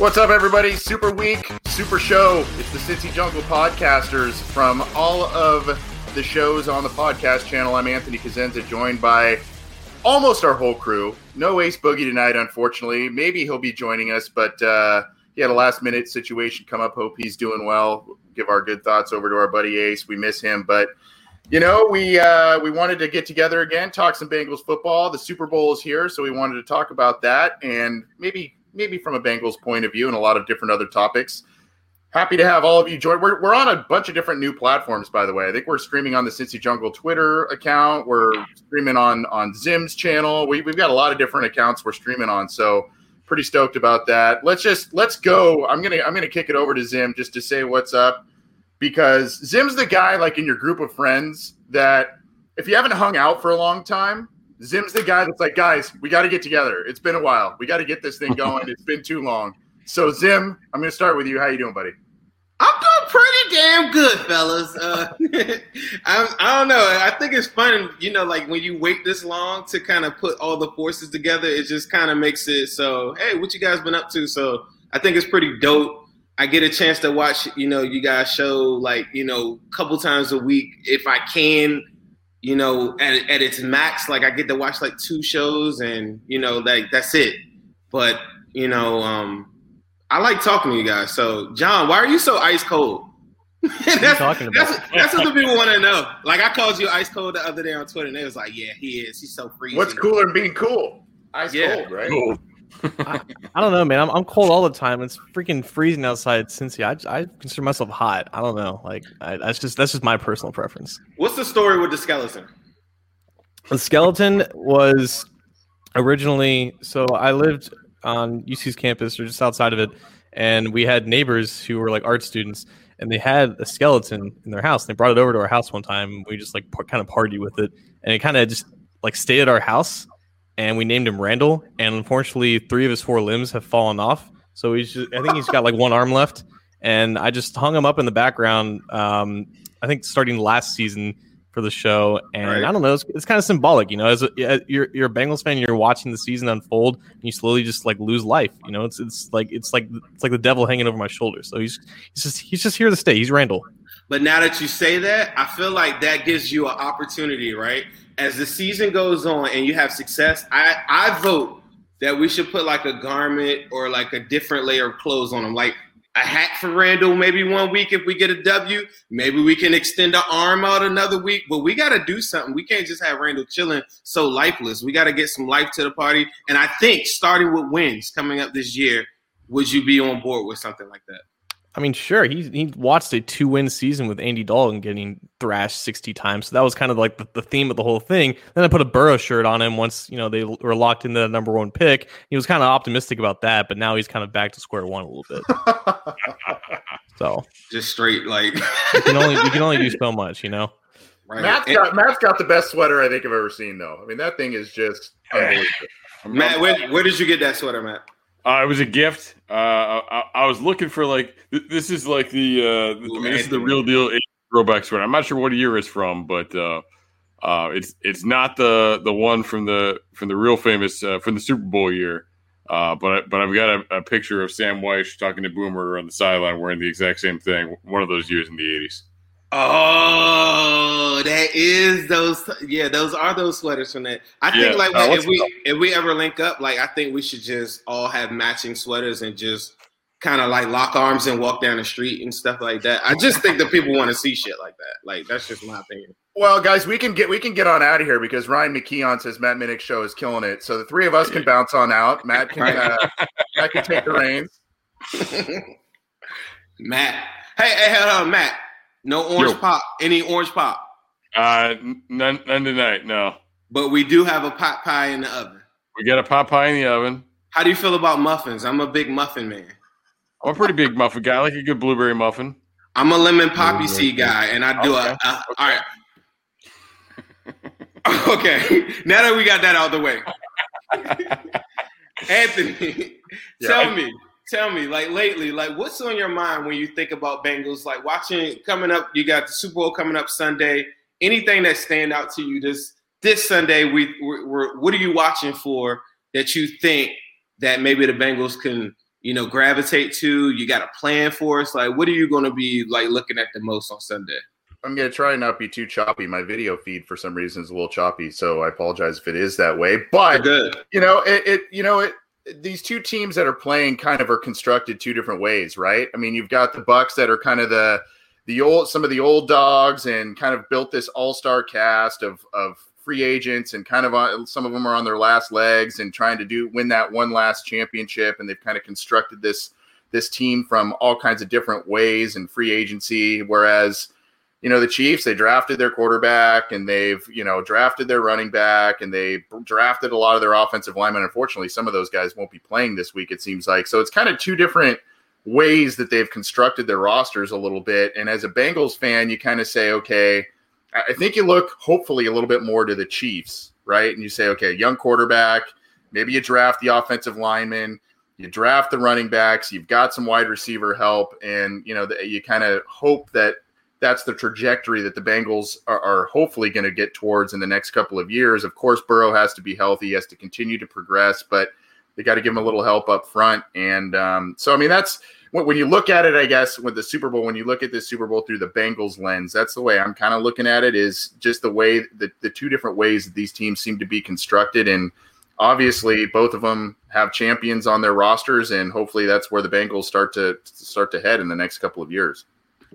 What's up, everybody? Super week, super show. It's the Cincy Jungle podcasters from all of the shows on the podcast channel. I'm Anthony Cosenza, joined by almost our whole crew. No Ace Boogie tonight, unfortunately. Maybe he'll be joining us, but uh, he had a last minute situation come up. Hope he's doing well. Give our good thoughts over to our buddy Ace. We miss him, but you know, we uh, we wanted to get together again, talk some Bengals football. The Super Bowl is here, so we wanted to talk about that and maybe maybe from a Bengals point of view and a lot of different other topics. Happy to have all of you join. We're, we're on a bunch of different new platforms, by the way. I think we're streaming on the Cincy Jungle Twitter account. We're streaming on on Zim's channel. We, we've got a lot of different accounts we're streaming on. So pretty stoked about that. Let's just let's go. I'm gonna I'm gonna kick it over to Zim just to say what's up because Zim's the guy like in your group of friends that if you haven't hung out for a long time, Zim's the guy that's like, guys, we got to get together. It's been a while. We got to get this thing going. it's been too long. So Zim, I'm going to start with you. How you doing, buddy? I'm doing pretty damn good, fellas. Uh, I'm, I don't know. I think it's fun, you know, like when you wait this long to kind of put all the forces together, it just kind of makes it so, hey, what you guys been up to? So I think it's pretty dope. I get a chance to watch, you know, you guys show like, you know, a couple times a week if I can you know, at, at its max, like I get to watch like two shows and, you know, like that's it. But, you know, um, I like talking to you guys. So, John, why are you so ice cold? that's, talking about? That's, that's, what the people want to know. Like, I called you ice cold the other day on Twitter, and they was like, "Yeah, he is. He's so freezing." What's cooler than being cool? Ice yeah. cold, right? Cool. I, I, don't know, man. I'm, I'm cold all the time. It's freaking freezing outside Cincy. I, I consider myself hot. I don't know. Like I, that's just that's just my personal preference. What's the story with the skeleton? The skeleton was originally so I lived on UC's campus or just outside of it, and we had neighbors who were like art students, and they had a skeleton in their house. And They brought it over to our house one time. We just like kind of party with it, and it kind of just like stayed at our house and we named him Randall. And unfortunately, three of his four limbs have fallen off. So he's just, I think he's got like one arm left. And I just hung him up in the background. Um, I think starting last season for the show, and right. I don't know, it's, it's, kind of symbolic, you know. As a, you're you're a Bengals fan, you're watching the season unfold, and you slowly just like lose life. You know, it's it's like it's like it's like the devil hanging over my shoulder. So he's he's just he's just here to stay. He's Randall. But now that you say that, I feel like that gives you an opportunity, right? As the season goes on and you have success, I, I vote that we should put like a garment or like a different layer of clothes on them. Like a hat for Randall maybe one week if we get a W. Maybe we can extend the arm out another week. But we got to do something. We can't just have Randall chilling so lifeless. We got to get some life to the party. And I think starting with wins coming up this year, would you be on board with something like that? I mean, sure. He he watched a two win season with Andy Dalton getting thrashed sixty times. So that was kind of like the, the theme of the whole thing. Then I put a Burrow shirt on him once you know they were locked into the number one pick. He was kind of optimistic about that, but now he's kind of back to square one a little bit. so just straight like you can only you can only do so much, you know. Right. Matt's got Matt's got the best sweater I think I've ever seen, though. I mean, that thing is just unbelievable. Matt, where, where did you get that sweater, Matt? Uh, it was a gift. Uh, I, I, was looking for like th- this is like the uh, Ooh, I mean, this is the real deal throwback sweater. I'm not sure what year it's from, but uh, uh, it's it's not the the one from the from the real famous uh, from the Super Bowl year. Uh, but but I've got a, a picture of Sam Wyche talking to Boomer on the sideline wearing the exact same thing. One of those years in the '80s. Oh, that is those. Yeah, those are those sweaters from that. I think yeah. like uh, if we if we ever link up, like I think we should just all have matching sweaters and just kind of like lock arms and walk down the street and stuff like that. I just think that people want to see shit like that. Like that's just my opinion. Well, guys, we can get we can get on out of here because Ryan McKeon says Matt Minich show is killing it. So the three of us can bounce on out. Matt can uh, Matt can take the reins. Matt, hey, hey, hold on, Matt. No orange Yo. pop. Any orange pop? Uh, none, none tonight. No. But we do have a pot pie in the oven. We got a pot pie in the oven. How do you feel about muffins? I'm a big muffin man. I'm a pretty big muffin guy. I like a good blueberry muffin. I'm a lemon poppy seed guy, and I do okay. a, a okay. all right. okay, now that we got that out of the way, Anthony, yeah, tell I, me, tell me, like lately, like what's on your mind when you think about Bengals? Like watching coming up, you got the Super Bowl coming up Sunday. Anything that stand out to you this this Sunday? We we're, we're, what are you watching for that you think that maybe the Bengals can you know, gravitate to? You got a plan for us? Like, what are you going to be like looking at the most on Sunday? I'm gonna try and not be too choppy. My video feed for some reason is a little choppy, so I apologize if it is that way. But good. you know, it, it you know it these two teams that are playing kind of are constructed two different ways, right? I mean, you've got the Bucks that are kind of the the old some of the old dogs and kind of built this all-star cast of of free agents and kind of on, some of them are on their last legs and trying to do win that one last championship and they've kind of constructed this this team from all kinds of different ways and free agency whereas you know the Chiefs they drafted their quarterback and they've you know drafted their running back and they drafted a lot of their offensive linemen. Unfortunately some of those guys won't be playing this week it seems like. So it's kind of two different ways that they've constructed their rosters a little bit. And as a Bengals fan you kind of say okay I think you look hopefully a little bit more to the Chiefs, right? And you say, okay, young quarterback, maybe you draft the offensive lineman, you draft the running backs, you've got some wide receiver help, and you know you kind of hope that that's the trajectory that the Bengals are, are hopefully going to get towards in the next couple of years. Of course, Burrow has to be healthy, he has to continue to progress, but they got to give him a little help up front. And um, so, I mean, that's when you look at it, I guess with the Super Bowl, when you look at the Super Bowl through the Bengals lens, that's the way I'm kind of looking at it. Is just the way the the two different ways that these teams seem to be constructed, and obviously both of them have champions on their rosters, and hopefully that's where the Bengals start to start to head in the next couple of years.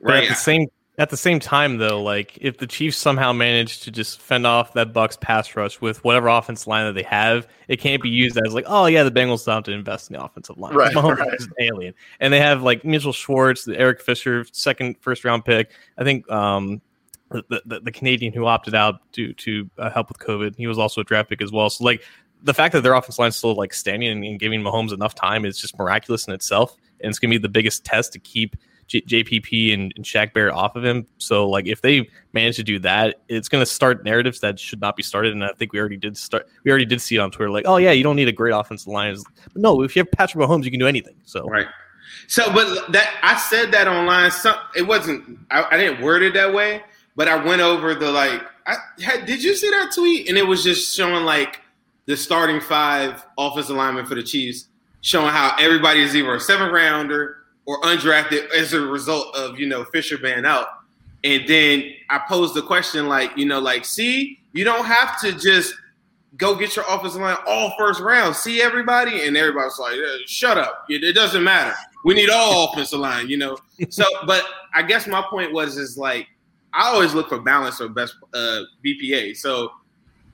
Right. At the same at the same time, though, like if the Chiefs somehow manage to just fend off that Bucks pass rush with whatever offensive line that they have, it can't be used as like, oh yeah, the Bengals don't have to invest in the offensive line. Right, Mahomes right. is an alien, and they have like Mitchell Schwartz, the Eric Fisher, second first round pick. I think um, the, the, the Canadian who opted out due to uh, help with COVID, he was also a draft pick as well. So like the fact that their offensive line is still like standing and, and giving Mahomes enough time is just miraculous in itself, and it's gonna be the biggest test to keep J- JPP and, and Shaq Barrett off of him. So like if they manage to do that, it's going to start narratives that should not be started. And I think we already did start. We already did see it on Twitter. Like, oh yeah, you don't need a great offensive line. But no, if you have Patrick Mahomes, you can do anything. So right. So, but that I said that online. Some it wasn't. I, I didn't word it that way. But I went over the like. I had, did you see that tweet? And it was just showing like the starting five offensive linemen for the Chiefs, showing how everybody is either a seventh rounder or undrafted as a result of you know Fisher being out. And then I posed the question like, you know, like, see, you don't have to just go get your offensive line all first round. See everybody, and everybody's like, shut up. It, it doesn't matter. We need all offensive line, you know. So, but I guess my point was is like I always look for balance or best uh, BPA. So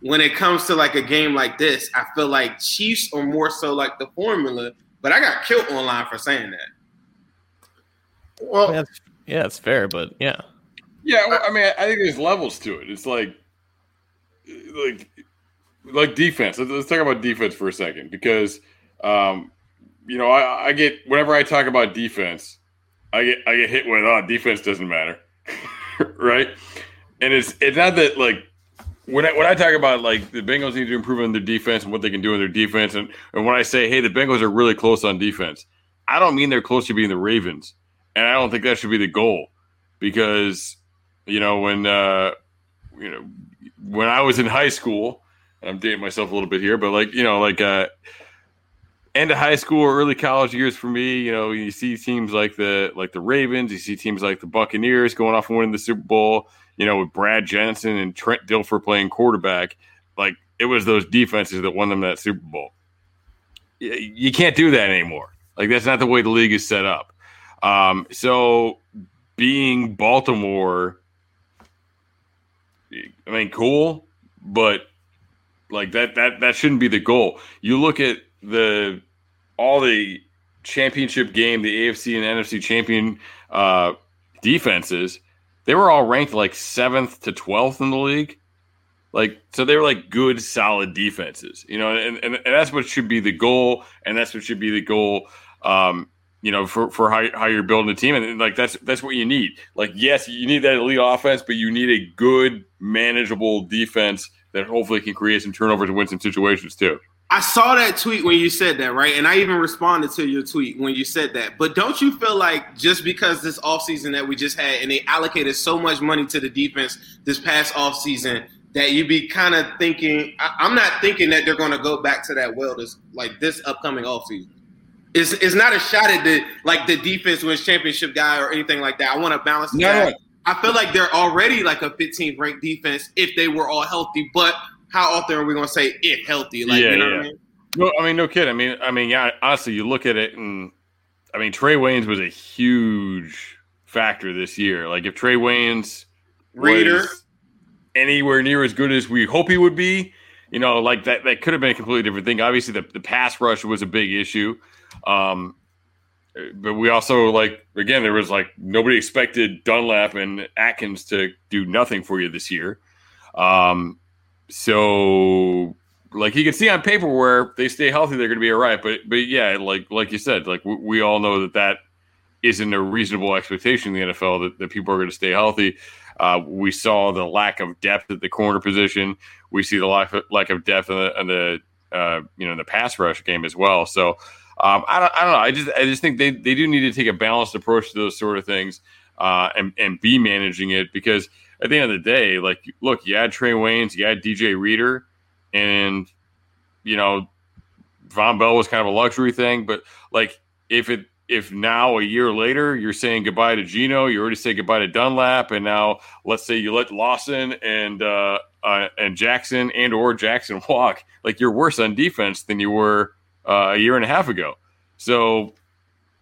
when it comes to like a game like this, I feel like Chiefs are more so like the formula. But I got killed online for saying that. Well, yeah, it's, yeah, it's fair, but yeah, Yeah, well, I mean, I think there's levels to it. It's like, like, like defense. Let's, let's talk about defense for a second because, um, you know, I, I get whenever I talk about defense, I get I get hit with, oh, defense doesn't matter, right? And it's it's not that like when I, when I talk about like the Bengals need to improve on their defense and what they can do in their defense, and, and when I say, hey, the Bengals are really close on defense, I don't mean they're close to being the Ravens, and I don't think that should be the goal because you know when uh, you know when I was in high school, I'm dating myself a little bit here, but like you know like uh, end of high school or early college years for me, you know you see teams like the like the Ravens, you see teams like the Buccaneers going off and winning the Super Bowl you know, with Brad Johnson and Trent Dilfer playing quarterback, like it was those defenses that won them that Super Bowl. You can't do that anymore. Like that's not the way the league is set up. Um, so being Baltimore, I mean, cool, but like that that that shouldn't be the goal. You look at the all the championship game, the AFC and NFC champion uh, defenses they were all ranked like seventh to twelfth in the league. Like so, they were like good, solid defenses, you know, and, and, and that's what should be the goal, and that's what should be the goal, um, you know, for, for how, how you're building a team, and like that's that's what you need. Like, yes, you need that elite offense, but you need a good, manageable defense that hopefully can create some turnovers and win some situations too. I saw that tweet when you said that, right? And I even responded to your tweet when you said that. But don't you feel like just because this offseason that we just had and they allocated so much money to the defense this past offseason that you'd be kind of thinking I, am not thinking that they're going to go back to that well this like this upcoming offseason. It's, it's not a shot at the like the defense wins championship guy or anything like that. I want to balance No, that. I feel like they're already like a 15th ranked defense if they were all healthy. But how often are we going to say if healthy? Like, Yeah, you know what yeah. I mean? No, I mean, no kid. I mean, I mean, yeah. Honestly, you look at it, and I mean, Trae Waynes was a huge factor this year. Like, if Trae Waynes Reader. was anywhere near as good as we hope he would be, you know, like that, that could have been a completely different thing. Obviously, the, the pass rush was a big issue. Um, but we also like again, there was like nobody expected Dunlap and Atkins to do nothing for you this year. Um, so like you can see on paper where they stay healthy, they're going to be all right. But but yeah, like like you said, like we, we all know that that isn't a reasonable expectation in the NFL that, that people are going to stay healthy. Uh, we saw the lack of depth at the corner position. We see the lack of, lack of depth in the, in the uh, you know in the pass rush game as well. So um, I don't I don't know. I just I just think they, they do need to take a balanced approach to those sort of things uh, and and be managing it because at the end of the day, like look, you had Trae Waynes, you had DJ Reader, and you know Vonn Bell was kind of a luxury thing, but like if it if now a year later you're saying goodbye to Geno, you already say goodbye to Dunlap, and now let's say you let Lawson and uh, uh, and Jackson and or Jackson walk, like you're worse on defense than you were uh, a year and a half ago. So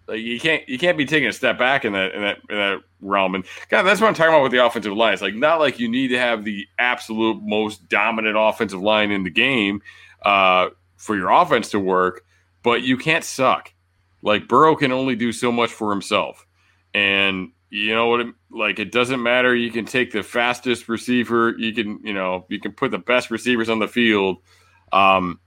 like, you can't you can't be taking a step back in that in that in that realm. And God, that's what I'm talking about with the offensive line. It's like not like you need to have the absolute most dominant offensive line in the game uh, for your offense to work, but you can't suck. Like Burrow can only do so much for himself, and you know what? It, like it doesn't matter. You can take the fastest receiver. You can you know you can put the best receivers on the field. Um,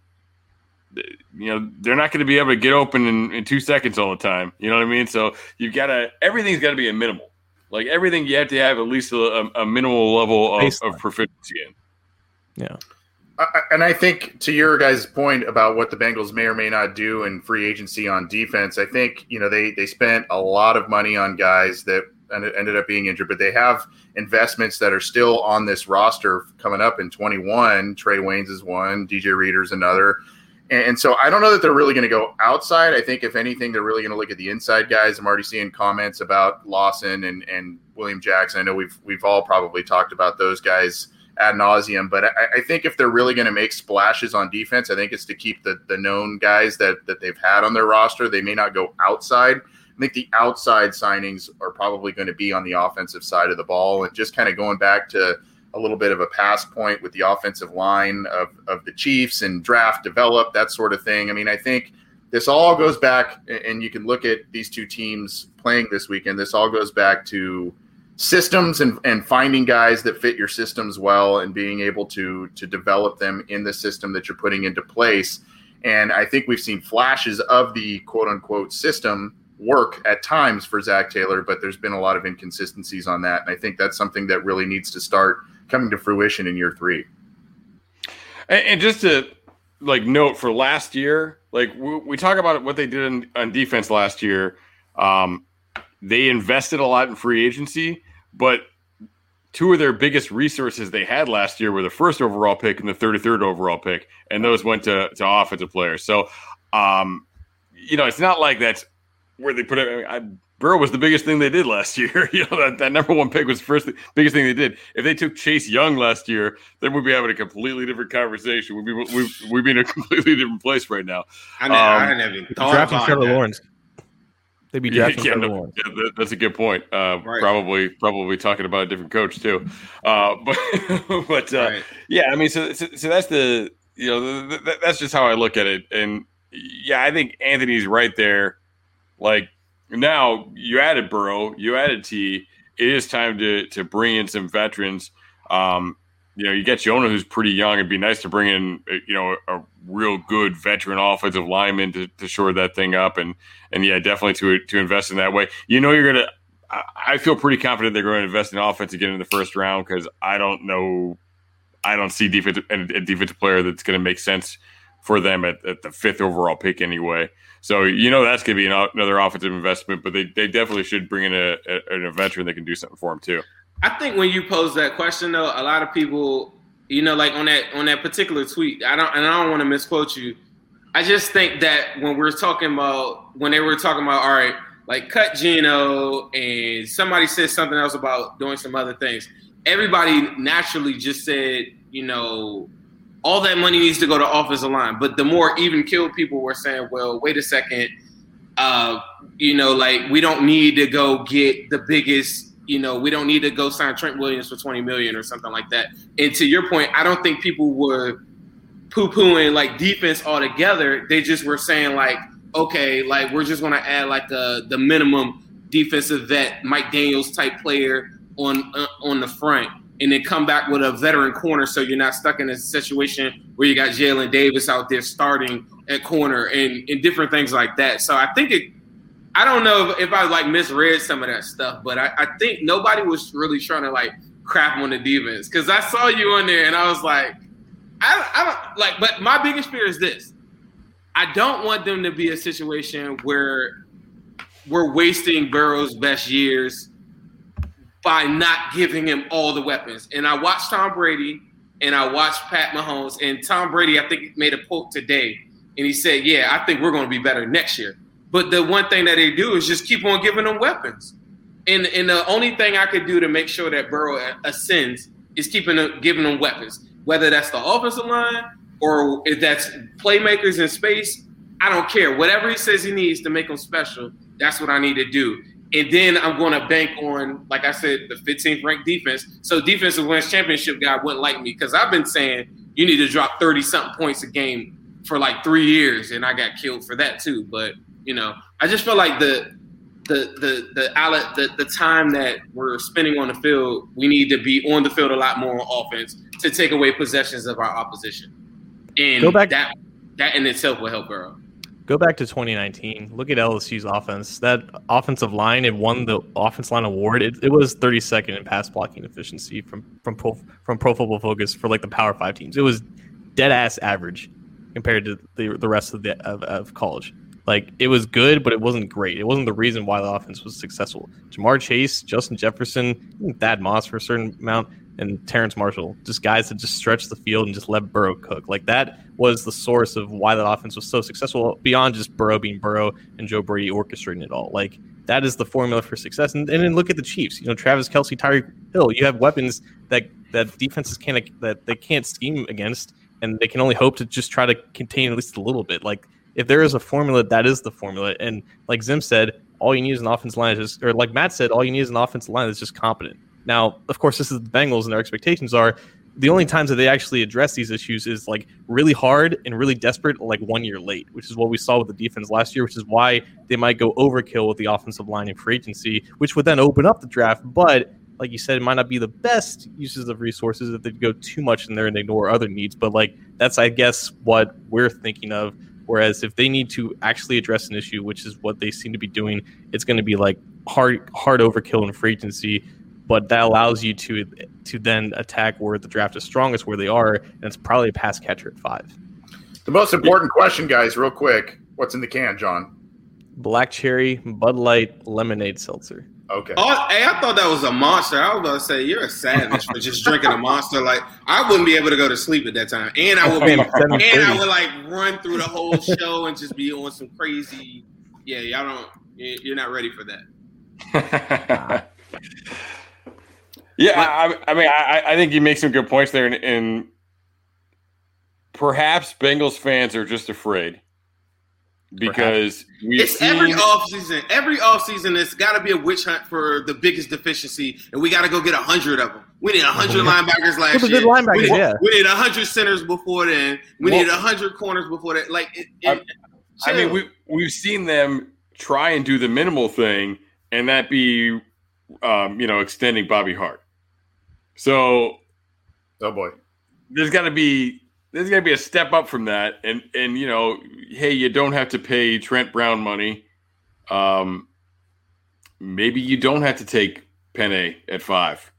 you know they're not going to be able to get open in, in two seconds all the time. You know what I mean? So you've got to everything's got to be a minimal. Like everything, you have to have at least a, a minimal level of, of proficiency in. Yeah. I- I- and I think to your guys' point about what the Bengals may or may not do in free agency on defense, I think you know they they spent a lot of money on guys that ended ended up being injured, but they have investments that are still on this roster coming up in 21. Trae Waynes is one, DJ Reader's another. And, so I don't know that they're really going to go outside. I think if anything, they're really going to look at the inside guys. I'm already seeing comments about Lawson and, and William Jackson. I know we've we've all probably talked about those guys ad nauseum. But I, I think if they're really going to make splashes on defense, I think it's to keep the the known guys that that they've had on their roster. They may not go outside. I think the outside signings are probably going to be on the offensive side of the ball, and just kind of going back to a little bit of a pass point with the offensive line of, of the Chiefs and draft develop that sort of thing. I mean, I think this all goes back, and you can look at these two teams playing this weekend. This all goes back to systems and, and finding guys that fit your systems well and being able to to develop them in the system that you're putting into place. And I think we've seen flashes of the quote unquote system work at times for Zac Taylor, but there's been a lot of inconsistencies on that. And I think that's something that really needs to start coming to fruition in year three. And, and just to like note for last year, like we, we talk about what they did on, on defense last year. Um, they invested a lot in free agency, but two of their biggest resources they had last year were the first overall pick and the 33rd overall pick, and those went to, to offensive players. So, um, you know, it's not like that's where they put it. I, Burrow was the biggest thing they did last year. you know, that, that number one pick was the first biggest thing they did. If they took Chase Young last year, then we'd be having a completely different conversation. We'd be we'd, we'd be in a completely different place right now. I, never, I Um, never even thought drafting about Trevor that. Lawrence. They'd be Yeah, drafting yeah, Trevor no, Lawrence. yeah, that- that's a good point. Uh, Right. Probably, probably talking about a different coach too. Uh, but, but uh, Right. yeah, I mean, so, so, so that's the you know th- th- that's just how I look at it, and yeah, I think Anthony's right there. Like now, you added Burrow, you added T. It is time to to bring in some veterans. Um, you know, you get Jonah, who's pretty young. It'd be nice to bring in, uh, you know, a real good veteran offensive lineman to, to shore that thing up, and and yeah, definitely to to invest in that way. You know, you're gonna. I- feel pretty confident they're going to invest in offense again in the first round because I don't know, I don't see defensive a a defensive player that's going to make sense for them at, at the fifth overall pick anyway. So you know that's going to be an, another offensive investment, but they, they definitely should bring in a, a, a veteran that can do something for them too. I think when you pose that question though, a lot of people, you know, like on that on that particular tweet, I don't and I don't want to misquote you. I just think that when we're talking about when they were talking about all right, like cut Geno and somebody said something else about doing some other things. Everybody naturally just said, you know, all that money needs to go to offensive line. But the more even killed people were saying, well, wait a second, uh, you know, like we don't need to go get the biggest, you know, we don't need to go sign Trent Williams for 20 million or something like that. And to your point, I don't think people were poo-pooing like defense altogether. They just were saying like, okay, like we're just gonna add like the the minimum defensive vet, Mike Daniels type player on uh, on the front, and then come back with a veteran corner, so you're not stuck in a situation where you got Jalen Davis out there starting at corner and and different things like that. So I think it. I don't know if, if I like misread some of that stuff, but I, I think nobody was really trying to like crap on the defense because I saw you on there and I was like, I, I don't like. But my biggest fear is this: I don't want them to be a situation where we're wasting Burrow's best years by not giving him all the weapons. And I watched Tom Brady and I watched Pat Mahomes, and Tom Brady, I think, made a quote today, and he said, "Yeah, I think we're going to be better next year." But the one thing that they do is just keep on giving them weapons. And and the only thing I could do to make sure that Burrow ascends is keeping them, giving them weapons, whether that's the offensive line or if that's playmakers in space. I don't care. Whatever he says he needs to make them special, that's what I need to do. And then I'm going to bank on, like I said, the 15th ranked defense. So defensive wins championship guy wouldn't like me because I've been saying you need to drop 30 something points a game for like three years, and I got killed for that too. But you know, I just feel like the the the the the, the time that we're spending on the field, we need to be on the field a lot more on offense to take away possessions of our opposition. And Go back. that that in itself will help Burrow. Go back to 2019. Look at LSU's offense. That offensive line, it won the offense line award. It, it was 32nd in pass blocking efficiency from from pro, from Pro Football Focus for like the Power Five teams. It was dead ass average compared to the the rest of the of, of college. Like it was good, but it wasn't great. It wasn't the reason why the offense was successful. Ja'Marr Chase, Justin Jefferson, Thad Moss for a certain amount, and Terrace Marshall, just guys that just stretch the field and just let Burrow cook. Like that was the source of why that offense was so successful beyond just Burrow being Burrow and Joe Brady orchestrating it all. Like that is the formula for success. And, and then look at the Chiefs. You know, Travis Kelce, Tyreek Hill. You have weapons that that defenses can't that they can't scheme against, and they can only hope to just try to contain at least a little bit. Like if there is a formula, that is the formula. And like Zim said, all you need is an offensive line, is just or like Matt said, all you need is an offensive line that's just competent. Now, of course, this is the Bengals, and their expectations are the only times that they actually address these issues is like really hard and really desperate, like one year late, which is what we saw with the defense last year, which is why they might go overkill with the offensive line in free agency, which would then open up the draft. But like you said, it might not be the best uses of resources if they go too much in there and ignore other needs. But like that's, I guess, what we're thinking of. Whereas if they need to actually address an issue, which is what they seem to be doing, it's going to be like hard, hard overkill in free agency but that allows you to to then attack where the draft is strongest, where they are, and it's probably a pass catcher at five. The most important question, guys, real quick: What's in the can, John? Black cherry, Bud Light, lemonade seltzer. Okay. Oh, hey, I thought that was a monster. I was gonna say you're a savage for just drinking a monster. Like I wouldn't be able to go to sleep at that time, and I would be, and I would like run through the whole show and just be on some crazy. Yeah, y'all don't. You're not ready for that. Yeah, I, I, mean, I, I, think you make some good points there, and, and, perhaps Bengals fans are just afraid because we it's seen... every offseason. Every offseason, it's got to be a witch hunt for the biggest deficiency, and we got to go get a hundred of them. We need a hundred linebackers last year. Linebackers, we, need, yeah. we need a hundred centers before then. We well, need a hundred corners before that. Like, it, it, I, I mean, we we've seen them try and do the minimal thing, and that be, um, you know, extending Bobby Hart. So, oh boy, there's got to be there's got to be a step up from that, and and you know, hey, you don't have to pay Trent Brown money. Um, maybe you don't have to take Penei at five.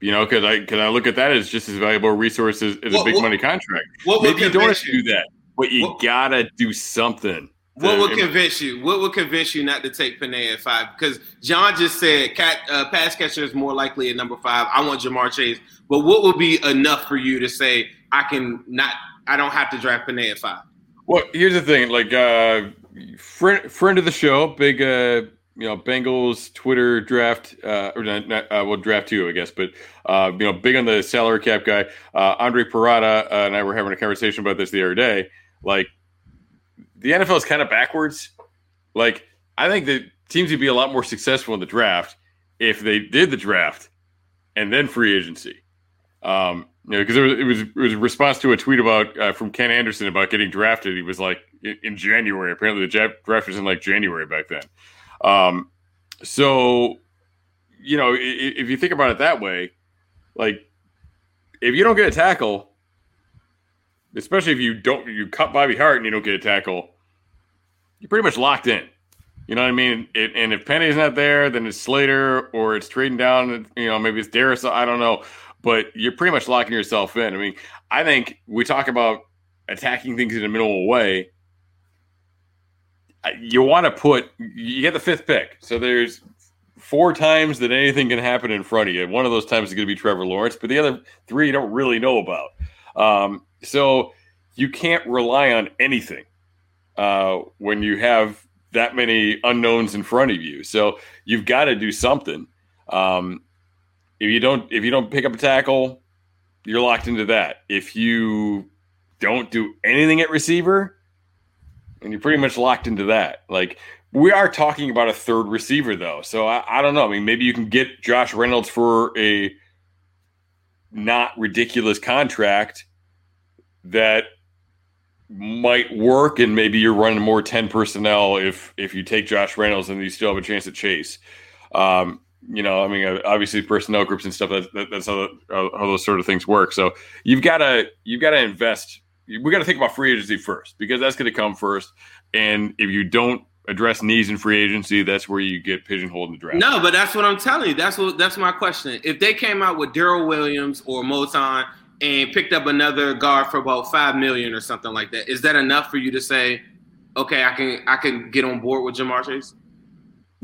You know, because I because I look at that as just as valuable a resource as, as a big what, money contract. Maybe you don't have to do that, but you what, gotta do something. What would convince you? What would convince you not to take Penei at five? Because John just said cat, uh, pass catcher is more likely at number five. I want Ja'Marr Chase. But what would be enough for you to say I can not? I don't have to draft Penei at five. Well, here's the thing. Like, uh, friend friend of the show, big uh, you know Bengals Twitter draft, uh, or not, not uh, well draft two, I guess, but uh, you know big on the salary cap guy. Uh, Andre Parada uh, and I were having a conversation about this the other day. Like, the NFL is kind of backwards. Like, I think that teams would be a lot more successful in the draft if they did the draft and then free agency. Um, you know, because it was, it was it was a response to a tweet about uh, from Ken Anderson about getting drafted. He was like in, in January. Apparently, the draft was in like January back then. Um, so, you know, if, if you think about it that way, like if you don't get a tackle, especially if you don't you cut Bobby Hart and you don't get a tackle, you're pretty much locked in. You know what I mean? It, and if Penei's not there, then it's Slater or it's trading down. You know, maybe it's Darius. I don't know, but you're pretty much locking yourself in. I mean, I think we talk about attacking things in a minimal way. You want to put you get the fifth pick, so there's four times that anything can happen in front of you. One of those times is going to be Trevor Lawrence, but the other three you don't really know about. Um, so you can't rely on anything uh, when you have that many unknowns in front of you. So you've got to do something. Um, if you don't, if you don't pick up a tackle, you're locked into that. If you don't do anything at receiver, and you're pretty much locked into that. Like we are talking about a third receiver though, so I, I don't know. I mean, maybe you can get Josh Reynolds for a not ridiculous contract that might work, and maybe you're running more ten personnel if if you take Josh Reynolds and you still have a chance at Chase. Um, you know, I mean, uh, obviously personnel groups and stuff. That, that, that's how, how those sort of things work. So you've got to you've got to invest. We got to think about free agency first because that's going to come first. And if you don't address needs in free agency, that's where you get pigeonholed in the draft. No, but that's what I'm telling you. That's what that's my question. If they came out with Daryl Williams or Moton and picked up another guard for about five million or something like that, is that enough for you to say, okay, I can I can get on board with Ja'Marr Chase?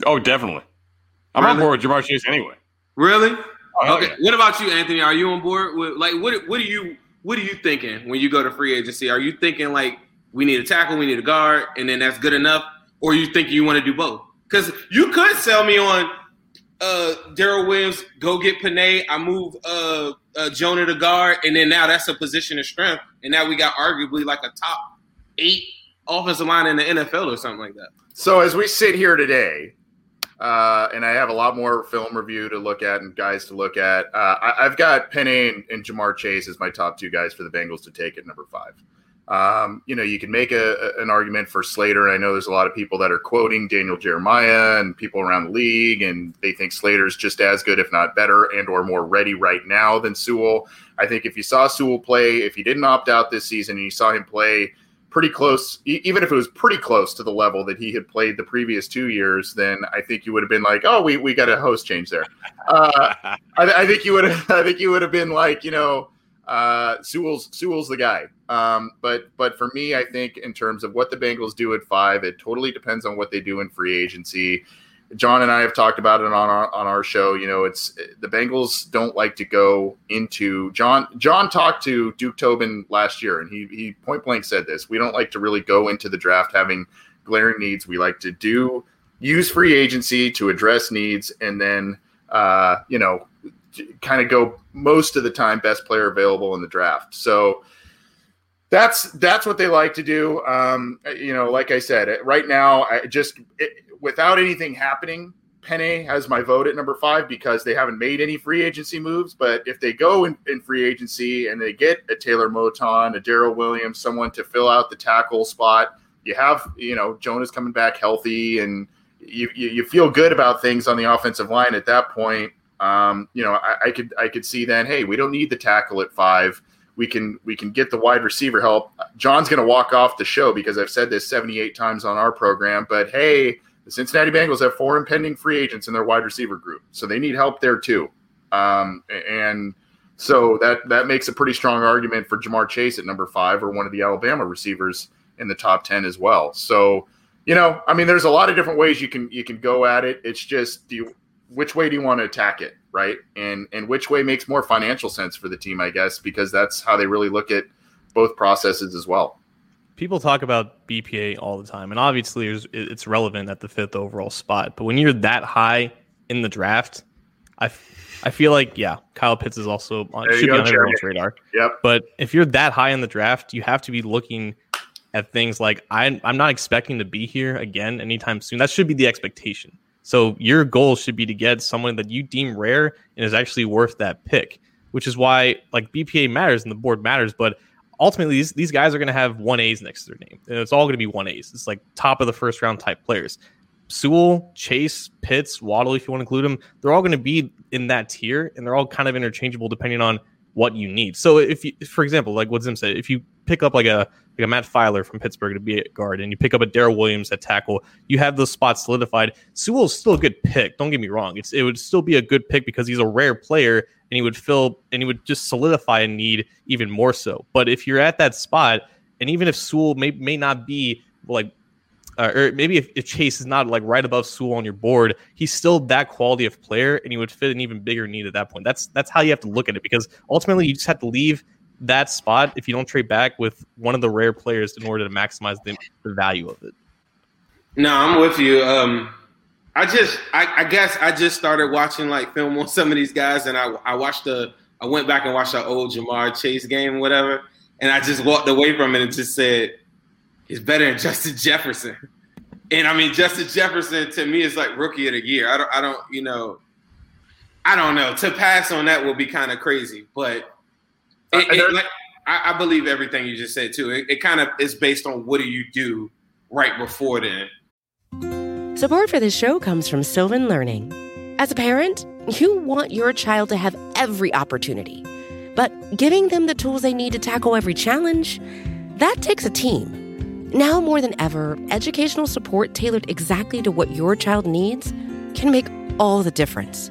Oh, definitely. I'm really? on board with Ja'Marr Chase anyway. Really? Oh, okay. Yeah. What about you, Anthony? Are you on board with like what? What are you? What are you thinking when you go to free agency? Are you thinking like we need a tackle, we need a guard, and then that's good enough, or you think you want to do both? Because you could sell me on uh Daryl Williams, go get Penei. I move uh, uh Jonah to guard, and then now that's a position of strength, and now we got arguably like a top eight offensive line in the NFL or something like that. So as we sit here today, uh, and I have a lot more film review to look at and guys to look at. Uh, I, have got Penei and, and, Ja'Marr Chase as my top two guys for the Bengals to take at number five. Um, you know, you can make a, an argument for Slater. And I know there's a lot of people that are quoting Daniel Jeremiah and people around the league, and they think Slater's just as good, if not better, and or more ready right now than Sewell. I think if you saw Sewell play, if he didn't opt out this season and you saw him play – pretty close, even if it was pretty close to the level that he had played the previous two years, then I think you would have been like, oh, we, we got a host change there. Uh, I, I, think you would have, I think you would have been like, you know, uh, Sewell's Sewell's the guy. Um, but but for me, I think in terms of what the Bengals do at five, it totally depends on what they do in free agency. John and I have talked about it on our on our show. You know, it's the Bengals don't like to go into John. John talked to Duke Tobin last year, and he he point blank said this: we don't like to really go into the draft having glaring needs. We like to do use free agency to address needs, and then uh, you know, kind of go most of the time best player available in the draft. So that's that's what they like to do. Um, you know, like I said, right now, I just it, without anything happening, Penei has my vote at number five because they haven't made any free agency moves. But if they go in, in free agency and they get a Taylor Moton, a Daryl Williams, someone to fill out the tackle spot, you have, you know, Jonah's coming back healthy and you, you, you feel good about things on the offensive line at that point. Um, you know, I, I could I could see then, hey, we don't need the tackle at five. We can we can get the wide receiver help. John's going to walk off the show because I've said this 78 times on our program. But hey, the Cincinnati Bengals have four impending free agents in their wide receiver group, so they need help there too. Um, and so that that makes a pretty strong argument for Ja'Marr Chase at number five or one of the Alabama receivers in the top ten as well. So you know, I mean, there's a lot of different ways you can you can go at it. It's just do you, which way do you want to attack it, right? And and which way makes more financial sense for the team, I guess, because that's how they really look at both processes as well. people talk about BPA all the time, and obviously it's relevant at the fifth overall spot. But when you're that high in the draft, I, I feel like yeah, Kyle Pitts is also on, should go, be on everyone's radar. Yep. But if you're that high in the draft, you have to be looking at things like I, I'm not expecting to be here again anytime soon. That should be the expectation. So your goal should be to get someone that you deem rare and is actually worth that pick, which is why like BPA matters and the board matters, but ultimately these, these guys are going to have one A's next to their name. And it's all going to be one A's. It's like top of the first round type players. Sewell, Chase, Pitts, Waddle, if you want to include them, they're all going to be in that tier and they're all kind of interchangeable depending on what you need. So if you, for example, like what Zim said, if you pick up like a a Matt Feiler from Pittsburgh to be a guard, and you pick up a Daryl Williams at tackle, you have those spots solidified. Sewell's still a good pick. Don't get me wrong; it's it would still be a good pick because he's a rare player, and he would fill and he would just solidify a need even more so. But if you're at that spot, and even if Sewell may may not be like uh, or maybe if, if, Chase is not like right above Sewell on your board, he's still that quality of player, and he would fit an even bigger need at that point. That's that's how you have to look at it because ultimately you just have to leave that spot if you don't trade back with one of the rare players in order to maximize the, the value of it. No, I'm with you. Um, I just, I, I, guess, I just started watching like film on some of these guys, and I, I watched the, I went back and watched the old Ja'Marr Chase game, whatever, and I just walked away from it and just said, he's better than Justin Jefferson. And I mean, Justin Jefferson to me is like rookie of the year. I don't, I don't, you know, I don't know. To pass on that will be kind of crazy, but it, it, like, I, I, believe everything you just said too. It, it kind of is based on what do you do right before then. Support for this show comes from Sylvan Learning. As a parent, you want your child to have every opportunity, but giving them the tools they need to tackle every challenge, that takes a team. Now more than ever, educational support tailored exactly to what your child needs can make all the difference.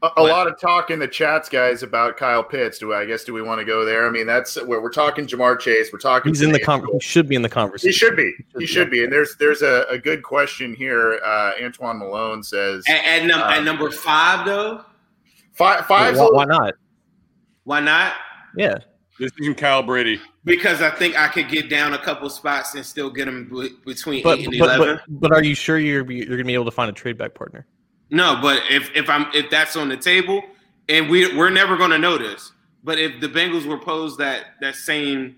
A, a lot of talk in the chats, guys, about Kyle Pitts. Do I guess do we want to go there? I mean, that's where we're talking Ja'Marr Chase. We're talking. He's in the con- He should be in the conversation. He should be. He should be. And there's there's a, a good question here. Uh, Antoine Malone says at, at, num- um, at number five though. Five five. Why, why not? Why not? Yeah. This is Kyle Brady. Because I think I could get down a couple spots and still get him b- between but, eight and but, eleven. But, but, are you sure you're you're going to be able to find a trade back partner? No, but if if I'm if that's on the table, and we we're never going to know this. But if the Bengals were posed that that same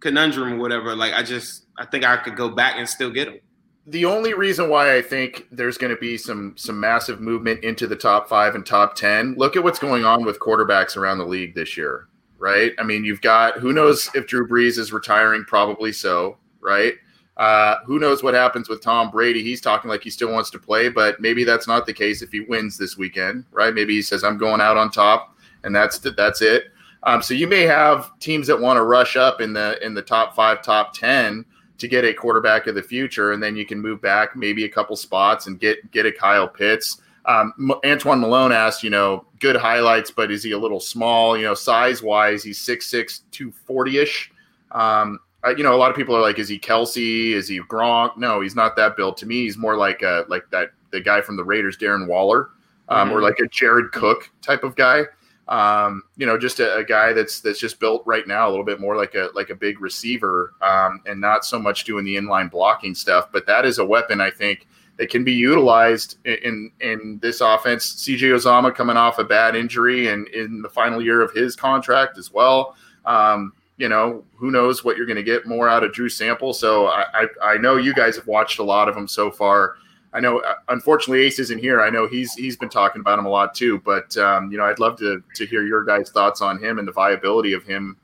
conundrum or whatever, like I just I think I could go back and still get them. The only reason why I think there's going to be some some massive movement into the top five and top ten. Look at what's going on with quarterbacks around the league this year, right? I mean, you've got who knows if Drew Brees is retiring, probably so, right? Uh, who knows what happens with Tom Brady? He's talking like he still wants to play, but maybe that's not the case if he wins this weekend, right? Maybe he says, "I'm going out on top," and that's that's it. Um, so you may have teams that want to rush up in the in the top five, top ten to get a quarterback of the future, and then you can move back maybe a couple spots and get get a Kyle Pitts. Um, Antoine Malone asked, you know, good highlights, but is he a little small? You know, size wise, he's 6'6", 240 ish. Um, you know, a lot of people are like, is he Kelce? Is he Gronk? No, he's not that built. To me, he's more like a like that the guy from the Raiders, Darren Waller, um, mm-hmm. or like a Jared Cook type of guy. Um, you know, just a, a, guy that's that's just built right now a little bit more like a like a big receiver, um, and not so much doing the inline blocking stuff. But that is a weapon I think that can be utilized in in this offense. CJ Uzomah coming off a bad injury and in the final year of his contract as well. Um, you know, who knows what you're going to get more out of Drew Sample. So I, I, I, know you guys have watched a lot of them so far. I know, uh, unfortunately, Ace isn't here. I know he's he's been talking about him a lot too. But um, you know, I'd love to to hear your guys' thoughts on him and the viability of him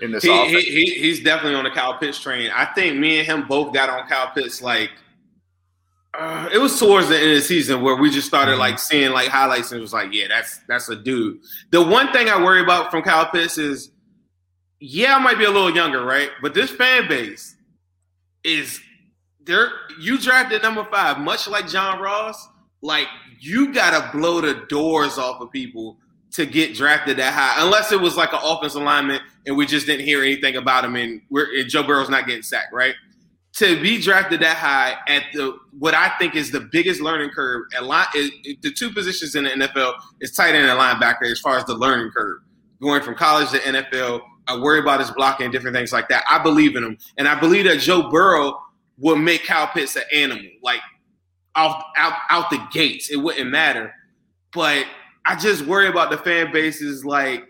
in this. He, he, he, he's definitely on the Kyle Pitts train. I think me and him both got on Kyle Pitts like uh, it was towards the end of the season where we just started like seeing like highlights and it was like, yeah, that's that's a dude. The one thing I worry about from Kyle Pitts is, yeah, I might be a little younger, right? But this fan base is there. You drafted number five, much like John Ross. Like you gotta blow the doors off of people to get drafted that high, unless it was like an offensive lineman and we just didn't hear anything about him and we're and Joe Burrow's not getting sacked, right? to be drafted that high at the what I think is the biggest learning curve at line, the two positions in the NFL is tight end and linebacker as far as the learning curve. Going from college to NFL, I worry about his blocking and different things like that. I believe in him, and I believe that Joe Burrow will make Kyle Pitts an animal, like out out out the gates. It wouldn't matter, but I just worry about the fan base's like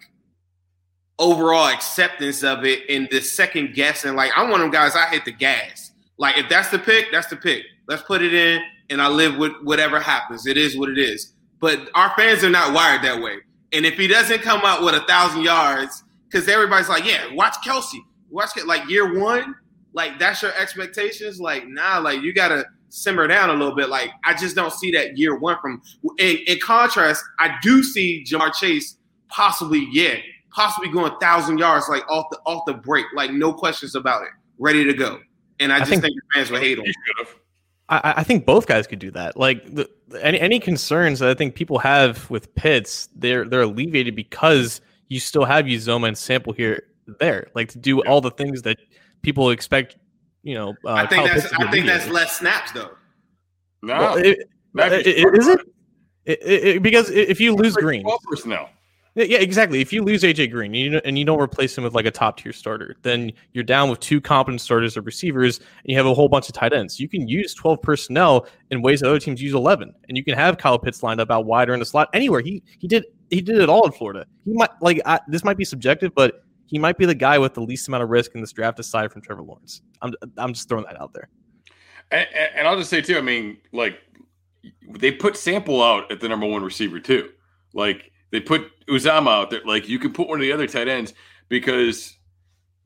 overall acceptance of it and the second guessing. Like I'm one of them guys. I hit the gas. Like if that's the pick, that's the pick. Let's put it in, and I live with whatever happens. It is what it is. But our fans are not wired that way. And if he doesn't come out with a thousand yards, because everybody's like, yeah, watch Kelce, watch it like year one, like that's your expectations. Like nah, like you gotta simmer down a little bit. Like I just don't see that year one from. In, in contrast, I do see Ja'Marr Chase possibly, yeah, possibly going thousand yards like off the off the break, like no questions about it, ready to go and I, I just think, think, the fans would hate him. I, I, think both guys could do that. Like the, any any concerns that I think people have with Pitts, they're they're alleviated because you still have Uzomah and Sample here there, like to do all the things that people expect. You know, uh, I think that's I think that's less snaps though. No, well, it, it, it, is it? because if you lose Green, personnel. Yeah, exactly. If you lose AJ Green and you, and you don't replace him with like a top tier starter, then you're down with two competent starters or receivers, and you have a whole bunch of tight ends. You can use 12 personnel in ways that other teams use 11, and you can have Kyle Pitts lined up out wider in the slot anywhere. He he did he did it all in Florida. He might like I, this might be subjective, but he might be the guy with the least amount of risk in this draft aside from Trevor Lawrence. I'm I'm just throwing that out there. And, and I'll just say too. I mean, like they put Sample out at the number one receiver too. Like they put Uzomah out there. Like you can put one of the other tight ends because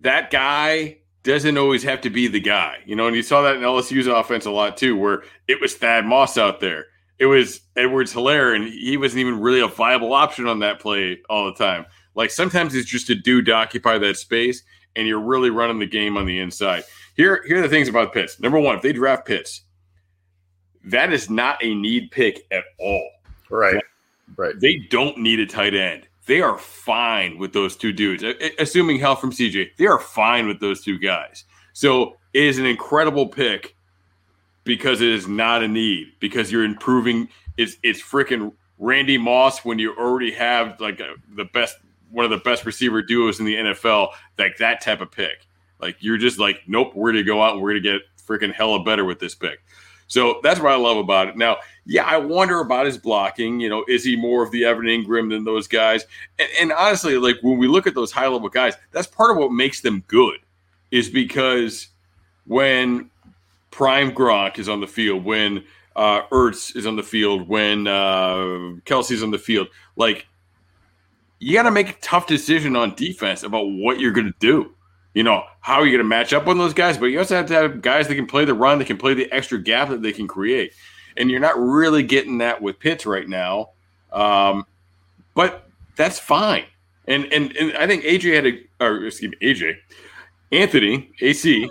that guy doesn't always have to be the guy. You know, and you saw that in LSU's offense a lot too, where it was Thad Moss out there. It was Edwards Helaire, and he wasn't even really a viable option on that play all the time. Like sometimes it's just a dude to occupy that space, and you're really running the game on the inside. Here, here are the things about Pitts. Number one, if they draft Pitts, that is not a need pick at all. Right. Right. They don't need a tight end. They are fine with those two dudes. Assuming help from CJ, they are fine with those two guys. So it is an incredible pick because it is not a need because you're improving. It's it's freaking Randy Moss when you already have like a, the best one of the best receiver duos in the NFL. Like that type of pick. Like you're just like, nope, we're gonna go out and we're gonna get freaking hella better with this pick. So that's what I love about it. Now, yeah, I wonder about his blocking. You know, is he more of the Evan Engram than those guys? And, and honestly, like when we look at those high level guys, that's part of what makes them good, is because when Prime Gronk is on the field, when uh, Ertz is on the field, when uh, Kelce's on the field, like you got to make a tough decision on defense about what you're going to do you know, how are you going to match up on those guys? But you also have to have guys that can play the run, that can play the extra gap that they can create. And you're not really getting that with Pitts right now. Um, but that's fine. And, and and I think AJ had a or excuse me, AJ, Anthony, AC,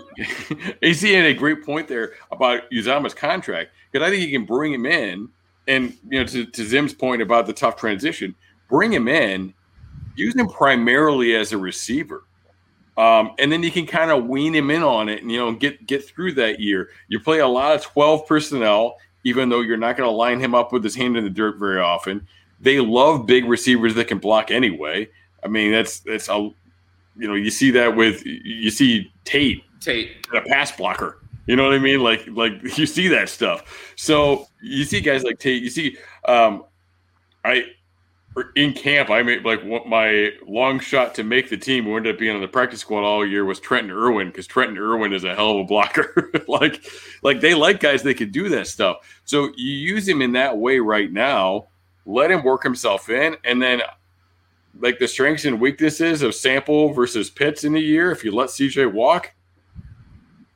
AC had a great point there about Uzomah's contract because I think he can bring him in, and you know, to, to Zim's point about the tough transition, bring him in, use him primarily as a receiver. Um, and then you can kind of wean him in on it and you know get get through that year. You play a lot of 12 personnel, even though you're not going to line him up with his hand in the dirt very often. They love big receivers that can block anyway. I mean, that's that's a you know, you see that with you see Tate, Tate, a pass blocker. You know what I mean? Like like you see that stuff. So you see guys like Tate. You see, um, I in camp, I made like what my long shot to make the team, who ended up being on the practice squad all year, was Trenton Irwin because Trenton Irwin is a hell of a blocker. like, like they like guys that can do that stuff. So you use him in that way right now. Let him work himself in, and then like the strengths and weaknesses of Sample versus Pitts in the year. If you let CJ walk,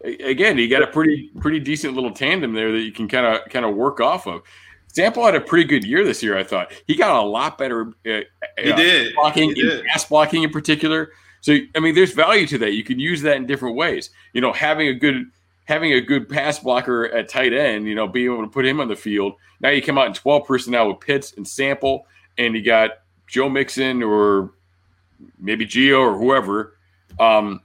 again, you got a pretty pretty decent little tandem there that you can kind of kind of work off of. Sample had a pretty good year this year. I thought he got a lot better. Uh, he uh, did blocking, he did. pass blocking in particular. So I mean, there's value to that. You can use that in different ways. You know, having a good having a good pass blocker at tight end. You know, being able to put him on the field. Now you come out in 12 personnel with Pitts and Sample, and you got Joe Mixon or maybe Gio or whoever. Um,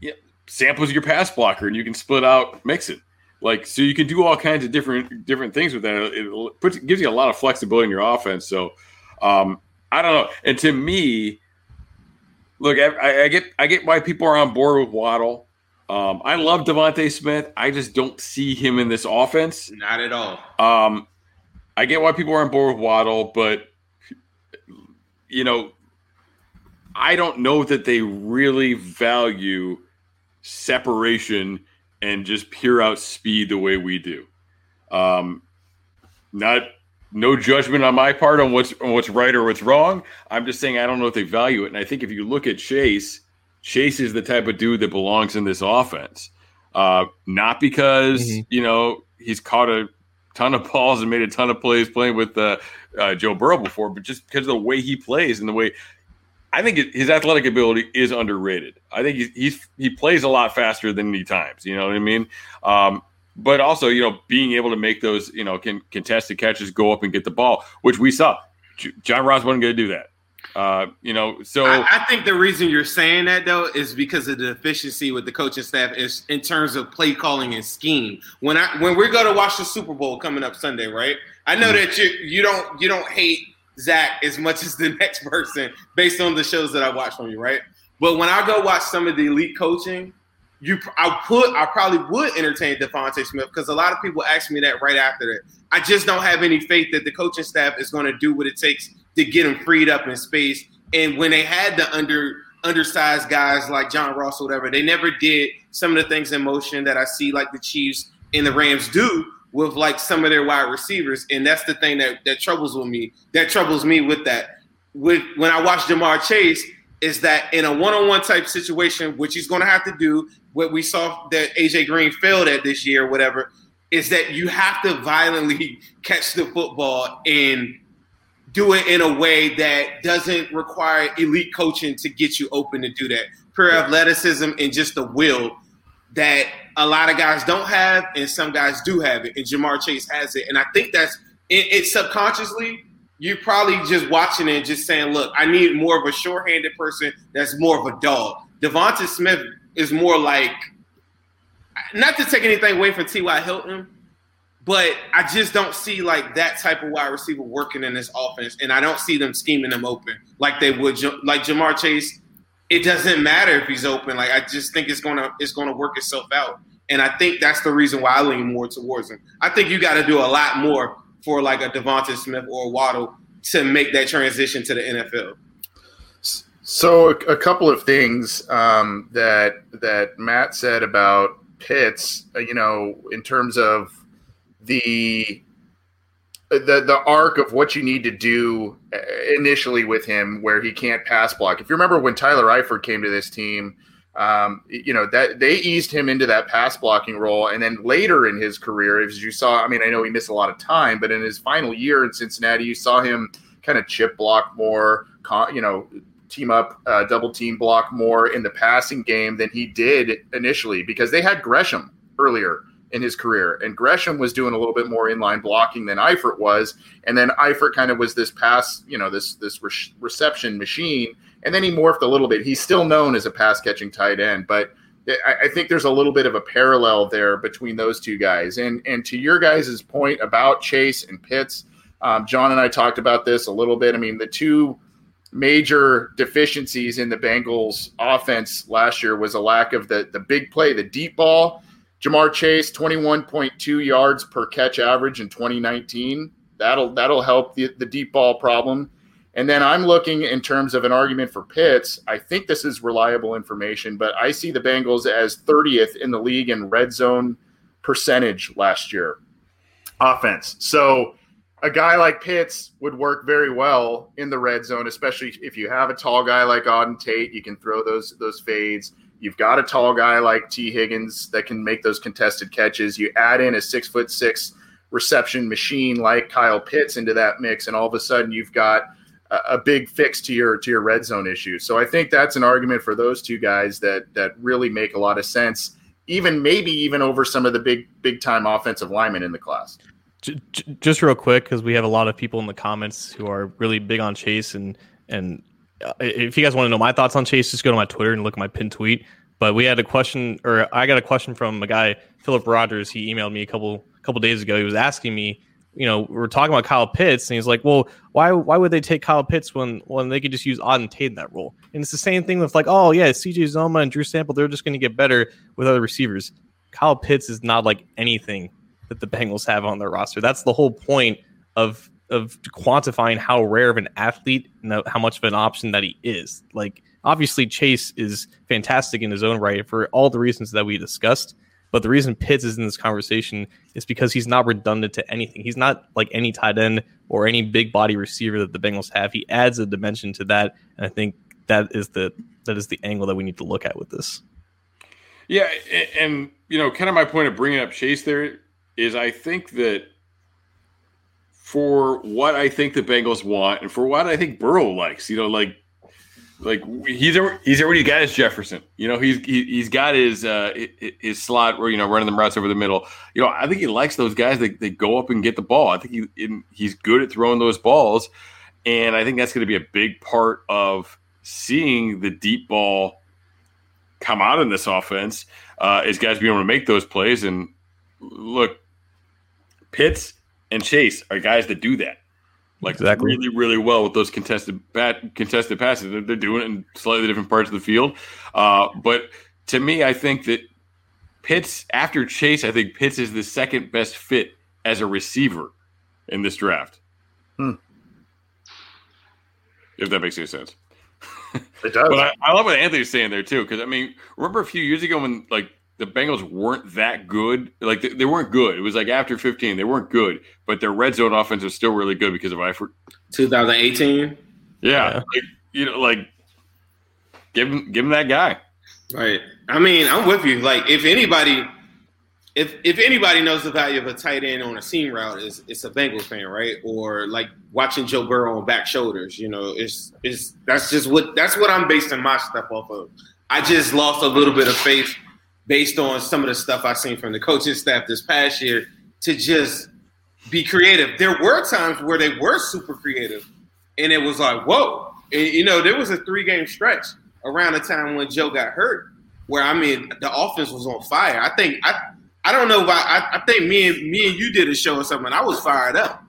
yeah, Sample's your pass blocker, and you can split out Mixon. Like so, you can do all kinds of different different things with that. It puts, gives you a lot of flexibility in your offense. So, um, I don't know. And to me, look, I, I, get I get why people are on board with Waddle. Um, I love DeVonta Smith. I just don't see him in this offense. Not at all. Um, I get why people are on board with Waddle, but you know, I don't know that they really value separation and just pure out speed the way we do. Um, not no judgment on my part on what's on what's right or what's wrong. I'm just saying I don't know if they value it. And I think if you look at Chase, Chase is the type of dude that belongs in this offense. Uh, not because mm-hmm. you know he's caught a ton of balls and made a ton of plays playing with uh, uh, Joe Burrow before, but just because of the way he plays and the way I think his athletic ability is underrated. I think he's, he's he plays a lot faster than he times. You know what I mean? Um, but also, you know, being able to make those, you know, can contested catches, go up and get the ball, which we saw. John Ross wasn't going to do that. Uh, you know, so I, I, think the reason you're saying that though is because of the deficiency with the coaching staff is in terms of play calling and scheme. When I when we're going to watch the Super Bowl coming up Sunday, right? I know mm-hmm. that you you don't you don't hate Zac as much as the next person based on the shows that I watch from you, right? But when I go watch some of the elite coaching, you I put I probably would entertain DeVonta Smith because a lot of people ask me that right after that. I just don't have any faith that the coaching staff is going to do what it takes to get him freed up in space. And when they had the under undersized guys like John Ross or whatever, they never did some of the things in motion that I see like the Chiefs and the Rams do with like some of their wide receivers, and that's the thing that that troubles with me. That troubles me with that. With when I watch Ja'Marr Chase, is that in a one-on-one type situation, which he's going to have to do, what we saw that AJ Green failed at this year, whatever, is that you have to violently catch the football and do it in a way that doesn't require elite coaching to get you open to do that. Pure athleticism and just the will that a lot of guys don't have, and some guys do have it, and Ja'Marr Chase has it. And I think that's it, it subconsciously. You're probably just watching it and just saying, "Look, I need more of a short-handed person that's more of a dog." DeVonta Smith is more like, not to take anything away from T.Y. Hilton, but I just don't see like that type of wide receiver working in this offense, and I don't see them scheming them open like they would. Like Ja'Marr Chase it doesn't matter if he's open. Like I just think it's gonna it's gonna work itself out. And I think that's the reason why I lean more towards him. I think you got to do a lot more for like a DeVonta Smith or a Waddle to make that transition to the NFL. So a, couple of things um, that that Matt said about Pitts, uh, you know, in terms of the the the arc of what you need to do uh, initially with him, where he can't pass block. If you remember when Tyler Eifert came to this team, um, you know that they eased him into that pass blocking role, and then later in his career, as you saw, I mean, I know he missed a lot of time, but in his final year in Cincinnati, you saw him kind of chip block more, you know, team up, uh, double team block more in the passing game than he did initially because they had Gresham earlier in his career. And Gresham was doing a little bit more inline blocking than Eifert was. And then Eifert kind of was this pass, you know, this this re- reception machine. And then he morphed a little bit. He's still known as a pass catching tight end, but I, I think there's a little bit of a parallel there between those two guys. And and to your guys' point about Chase and Pitts, um, John and I talked about this a little bit. I mean, the two major deficiencies in the Bengals offense last year was a lack of the the big play, the deep ball, Ja'Marr Chase, 21.2 yards per catch average in 2019. That'll that'll help the, the deep ball problem. And then I'm looking in terms of an argument for Pitts. I think this is reliable information, but I see the Bengals as 30th in the league in red zone percentage last year offense. So a guy like Pitts would work very well in the red zone, especially if you have a tall guy like Auden Tate. You can throw those those fades. You've got a tall guy like T. Higgins that can make those contested catches. You add in a six foot six reception machine like Kyle Pitts into that mix, and all of a sudden you've got a, big fix to your to your red zone issue. So I think that's an argument for those two guys that that really make a lot of sense, even maybe even over some of the big big time offensive linemen in the class. Just real quick, because we have a lot of people in the comments who are really big on Chase and and if you guys want to know my thoughts on Chase, just go to my Twitter and look at my pin tweet. But we had a question, or I got a question from a guy, Philip Rogers. He emailed me a couple couple days ago. He was asking me, you know, we are talking about Kyle Pitts, and he's like, "Well, why why would they take Kyle Pitts when when they could just use Auden Tate in that role?" And it's the same thing with like, "Oh yeah, CJ Uzomah and Drew Sample, they're just going to get better with other receivers." Kyle Pitts is not like anything that the Bengals have on their roster. That's the whole point of of quantifying how rare of an athlete and how much of an option that he is. Like obviously Chase is fantastic in his own right for all the reasons that we discussed. But the reason Pitts is in this conversation is because he's not redundant to anything. He's not like any tight end or any big body receiver that the Bengals have. He adds a dimension to that, and I think that is the that is the angle that we need to look at with this. Yeah, and you know, kind of my point of bringing up Chase there is I think that for what I think the Bengals want and for what I think Burrow likes. You know, like like he's he's already got his Jefferson. You know, he's he, has got his uh his slot where you know running the routes over the middle. You know, I think he likes those guys that they go up and get the ball. I think he he's good at throwing those balls, and I think that's going to be a big part of seeing the deep ball come out in this offense. Uh, is guys being able to make those plays and look, Pitts and Chase are guys that do that. Like exactly. really, really well with those contested bat, contested passes. They're, they're, doing it in slightly different parts of the field. Uh, but to me, I think that Pitts after Chase, I think Pitts is the second best fit as a receiver in this draft. Hmm. If that makes any sense. It does. but I, I love what Anthony's saying there too, because I mean, remember a few years ago when like the Bengals weren't that good. Like they, they, weren't good. It was like after 15, they weren't good, but their red zone offense was still really good because of Eifert. 2018. Yeah, yeah. Like, you know, like give him give him that guy. Right. I mean, I'm with you. Like if anybody, if if anybody knows the value of a tight end on a seam route, is it's a Bengals fan, right? Or like watching Joe Burrow on back shoulders. You know, it's it's that's just what that's what I'm basing my stuff off of. I just lost a little bit of faith based on some of the stuff I've seen from the coaching staff this past year to just be creative. There were times where they were super creative, and it was like, whoa. And, you know, there was a three game stretch around the time when Joe got hurt, where I mean, the offense was on fire. I think I, I don't know. I, I think me and me and you did a show or something. I was fired up,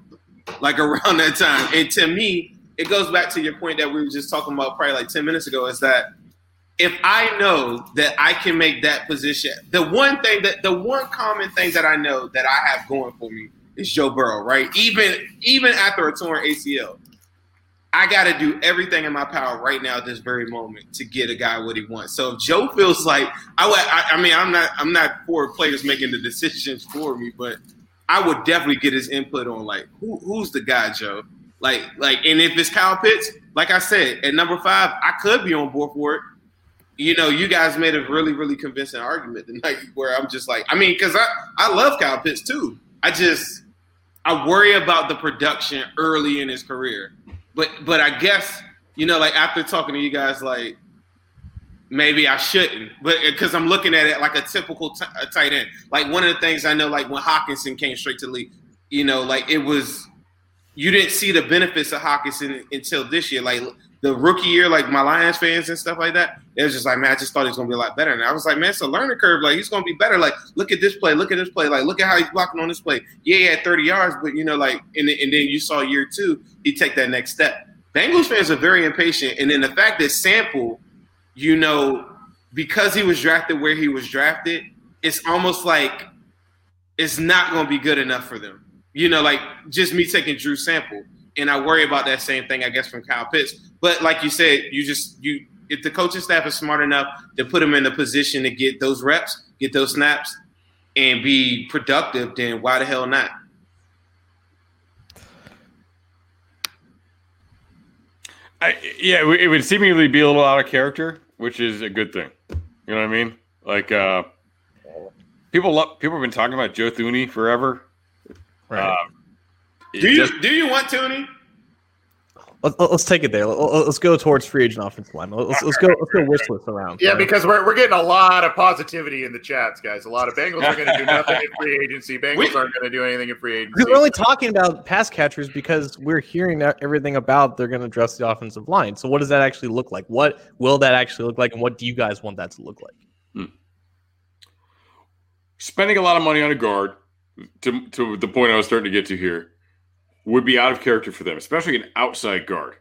like around that time. And to me, it goes back to your point that we were just talking about probably like ten minutes ago. Is that if I know that I can make that position, the one thing that the one common thing that I know that I have going for me is Joe Burrow, right? Even even after a torn ACL, I got to do everything in my power right now at this very moment to get a guy what he wants. So if Joe feels like I, I, I mean, I'm not I'm not for players making the decisions for me, but I would definitely get his input on like who, who's the guy, Joe. Like like, and if it's Kyle Pitts, like I said, at number five, I could be on board for it you know, you guys made a really, really convincing argument tonight where I'm just like, I mean, because I, I love Kyle Pitts too. I just I worry about the production early in his career. But but I guess, you know, like after talking to you guys, like maybe I shouldn't. But because I'm looking at it like a typical t- a tight end. Like one of the things I know, like when Hockenson came straight to league, you know, like it was you didn't see the benefits of Hockenson until this year. Like the rookie year, like my Lions fans and stuff like that, it was just like, man, I just thought he was gonna be a lot better. And I was like, man, it's a learning curve. Like he's gonna be better. Like, look at this play, look at this play, like look at how he's blocking on this play. Yeah, he had 30 yards, but you know, like, and, and then you saw year two, he take that next step. Bengals fans are very impatient, and then the fact that Sample, you know, because he was drafted where he was drafted, it's almost like it's not gonna be good enough for them. You know, like just me taking Drew Sample and I worry about that same thing, I guess, from Kyle Pitts. But like you said, you just you if the coaching staff is smart enough to put him in a position to get those reps, get those snaps, and be productive, then why the hell not? I, yeah, it would seemingly be a little out of character, which is a good thing. You know what I mean? Like, uh, people love, people have been talking about Joe Thuney forever. Right. Uh, Do you just- do you want Tony? Let's, let's take it there. Let- Let's go towards free agent offensive line. Let's, let's go. Let's go wish list around. Yeah, because we're, we're getting a lot of positivity in the chats, guys. A lot of Bengals are going to do nothing in free agency. Bengals We- aren't going to do anything in free agency. we're only talking about pass catchers because we're hearing that- everything about they're going to address the offensive line. So what does that actually look like? What will that actually look like, and what do you guys want that to look like? Hmm. spending a lot of money on a guard, to, to the point I was starting to get to here, would be out of character for them, especially an outside guard.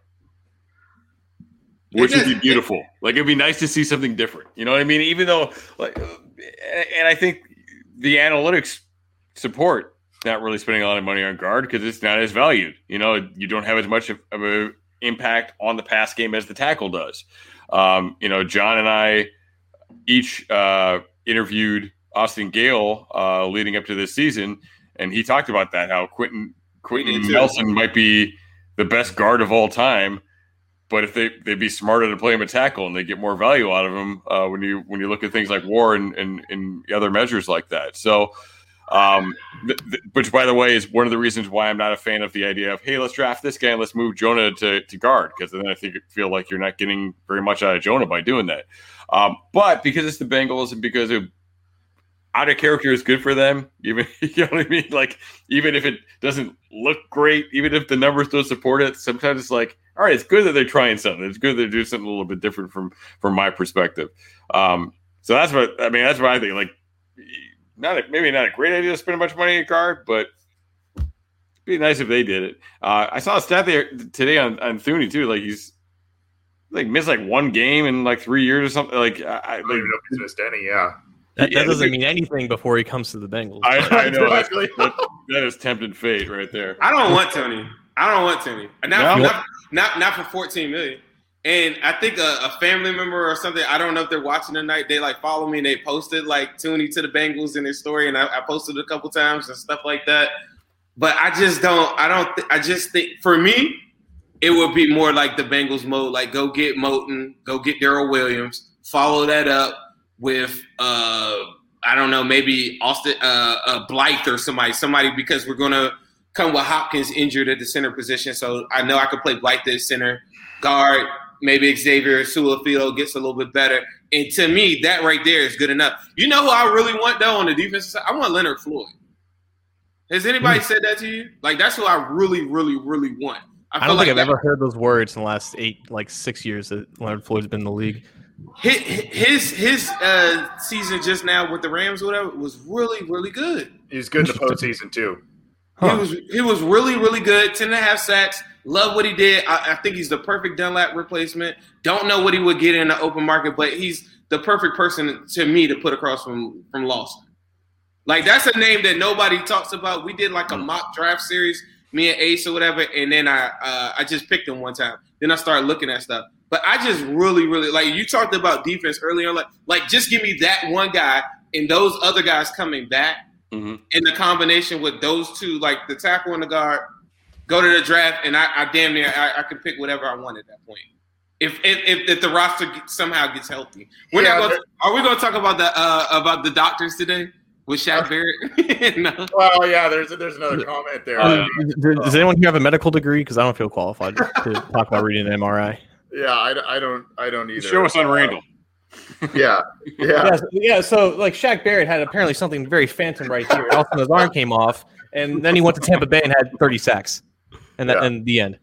Which would be beautiful. Like it'd be nice to see something different. You know what I mean? Even though, like, and I think the analytics support not really spending a lot of money on guard because it's not as valued. You know, you don't have as much of, of a impact on the pass game as the tackle does. Um, you know, John and I each uh, interviewed Austin Gayle uh, leading up to this season, and he talked about that how Quenton Quenton. Nelson might be the best guard of all time, but if they they'd be smarter to play him a tackle and they get more value out of him uh, when you when you look at things like WAR and and, and other measures like that. So. Um, th- th- which, by the way, is one of the reasons why I'm not a fan of the idea of, hey, let's draft this guy and let's move Jonah to, to guard, because then I think feel like you're not getting very much out of Jonah by doing that. Um, but because it's the Bengals and because of out of character is good for them, even you know what I mean. Like even if it doesn't look great, even if the numbers don't support it, sometimes it's like, all right, it's good that they're trying something. It's good they're doing something a little bit different from from my perspective. Um, so that's what I mean. That's what I think. Like, not a, maybe not a great idea to spend a bunch of money on a guard, but it'd be nice if they did it. Uh, I saw a stat there today on on Thuney too. Like he's like missed like one game in like three years or something. Like I, I like even know if he's missed any. Yeah, That, that doesn't mean anything before he comes to the Bengals. I, I know that's, Exactly. that, that is tempted fate right there. I don't want Tony. I don't want Tony. Not, No? not, not, not for 14 million. And I think a, a family member or something, I don't know if they're watching tonight, they like follow me and they posted like Tony to the Bengals in their story. And I, I posted it a couple times and stuff like that. But I just don't, I don't, th- I just think for me, it would be more like the Bengals mode, like go get Moton, go get Daryl Williams, follow that up with, uh, I don't know, maybe Austin, uh, uh, Blythe or somebody, somebody because we're going to come with Hopkins injured at the center position. So I know I could play Blythe at center, guard, maybe Xavier Su'a-Filo gets a little bit better. And to me, that right there is good enough. You know who I really want though on the defensive side? I want Leonard Floyd. Has anybody said that to you? Like that's who I really, really, really want. I feel don't think like I've that- ever heard those words in the last eight, like six years that Leonard Floyd's been in the league. His his, his uh, season just now with the Rams, or whatever, was really, really good. he's good in the postseason too. Huh. He was he was really really good. Ten and a half sacks. Love what he did. I, I think he's the perfect Dunlap replacement. Don't know what he would get in the open market, but he's the perfect person to me to put across from from Lawson. Like that's a name that nobody talks about. We did like a mock draft series, me and Ace or whatever, and then I uh, I just picked him one time. Then I started looking at stuff. But I just really, really like you talked about defense earlier. Like, like just give me that one guy and those other guys coming back Mhm. in the combination with those two, like the tackle and the guard, go to the draft, and I, I damn near I, I can pick whatever I want at that point. If if, if, if the roster somehow gets healthy, we're Yeah, not. Gonna, are we going to talk about the uh, about the doctors today with Shaq Barrett? no. Well, yeah. There's there's another comment there. Uh, does does anyone here have a medical degree? Because I don't feel qualified to talk about reading an MRI. Yeah, I, I don't I don't either. Show us on Randall. Yeah, yeah. Yeah, so- yeah. So like Shaq Barrett had apparently something very phantom right here. And also his arm came off, and then he went to Tampa Bay and had 30 sacks, and that Yeah. and the end.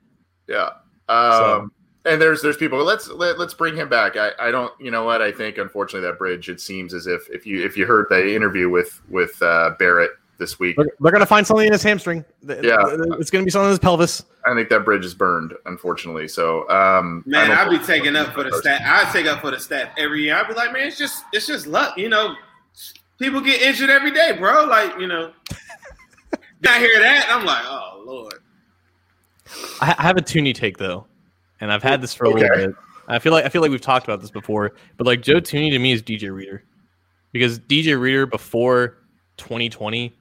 Yeah. Um, and there's there's people. Let's let, let's bring him back. I, I don't. You know what? I think unfortunately that bridge. It seems as if if you if you heard the interview with with uh, Barrett this week, They're, they're gonna find something in his hamstring. Yeah. it's gonna be something in his pelvis. I think that bridge is burned. Unfortunately, so um, Man, I'd be think- taking up for the stat. I'd take up for the stat every year. I'd be like, man, it's just it's just luck, you know. People get injured every day, bro. Like, you know. I hear that, I'm like, oh lord. I, I have a Thuney take though, and I've had this for a Okay. little bit. I feel like I feel like we've talked about this before, but like Joe Thuney to me is DJ Reader, because DJ Reader before 2020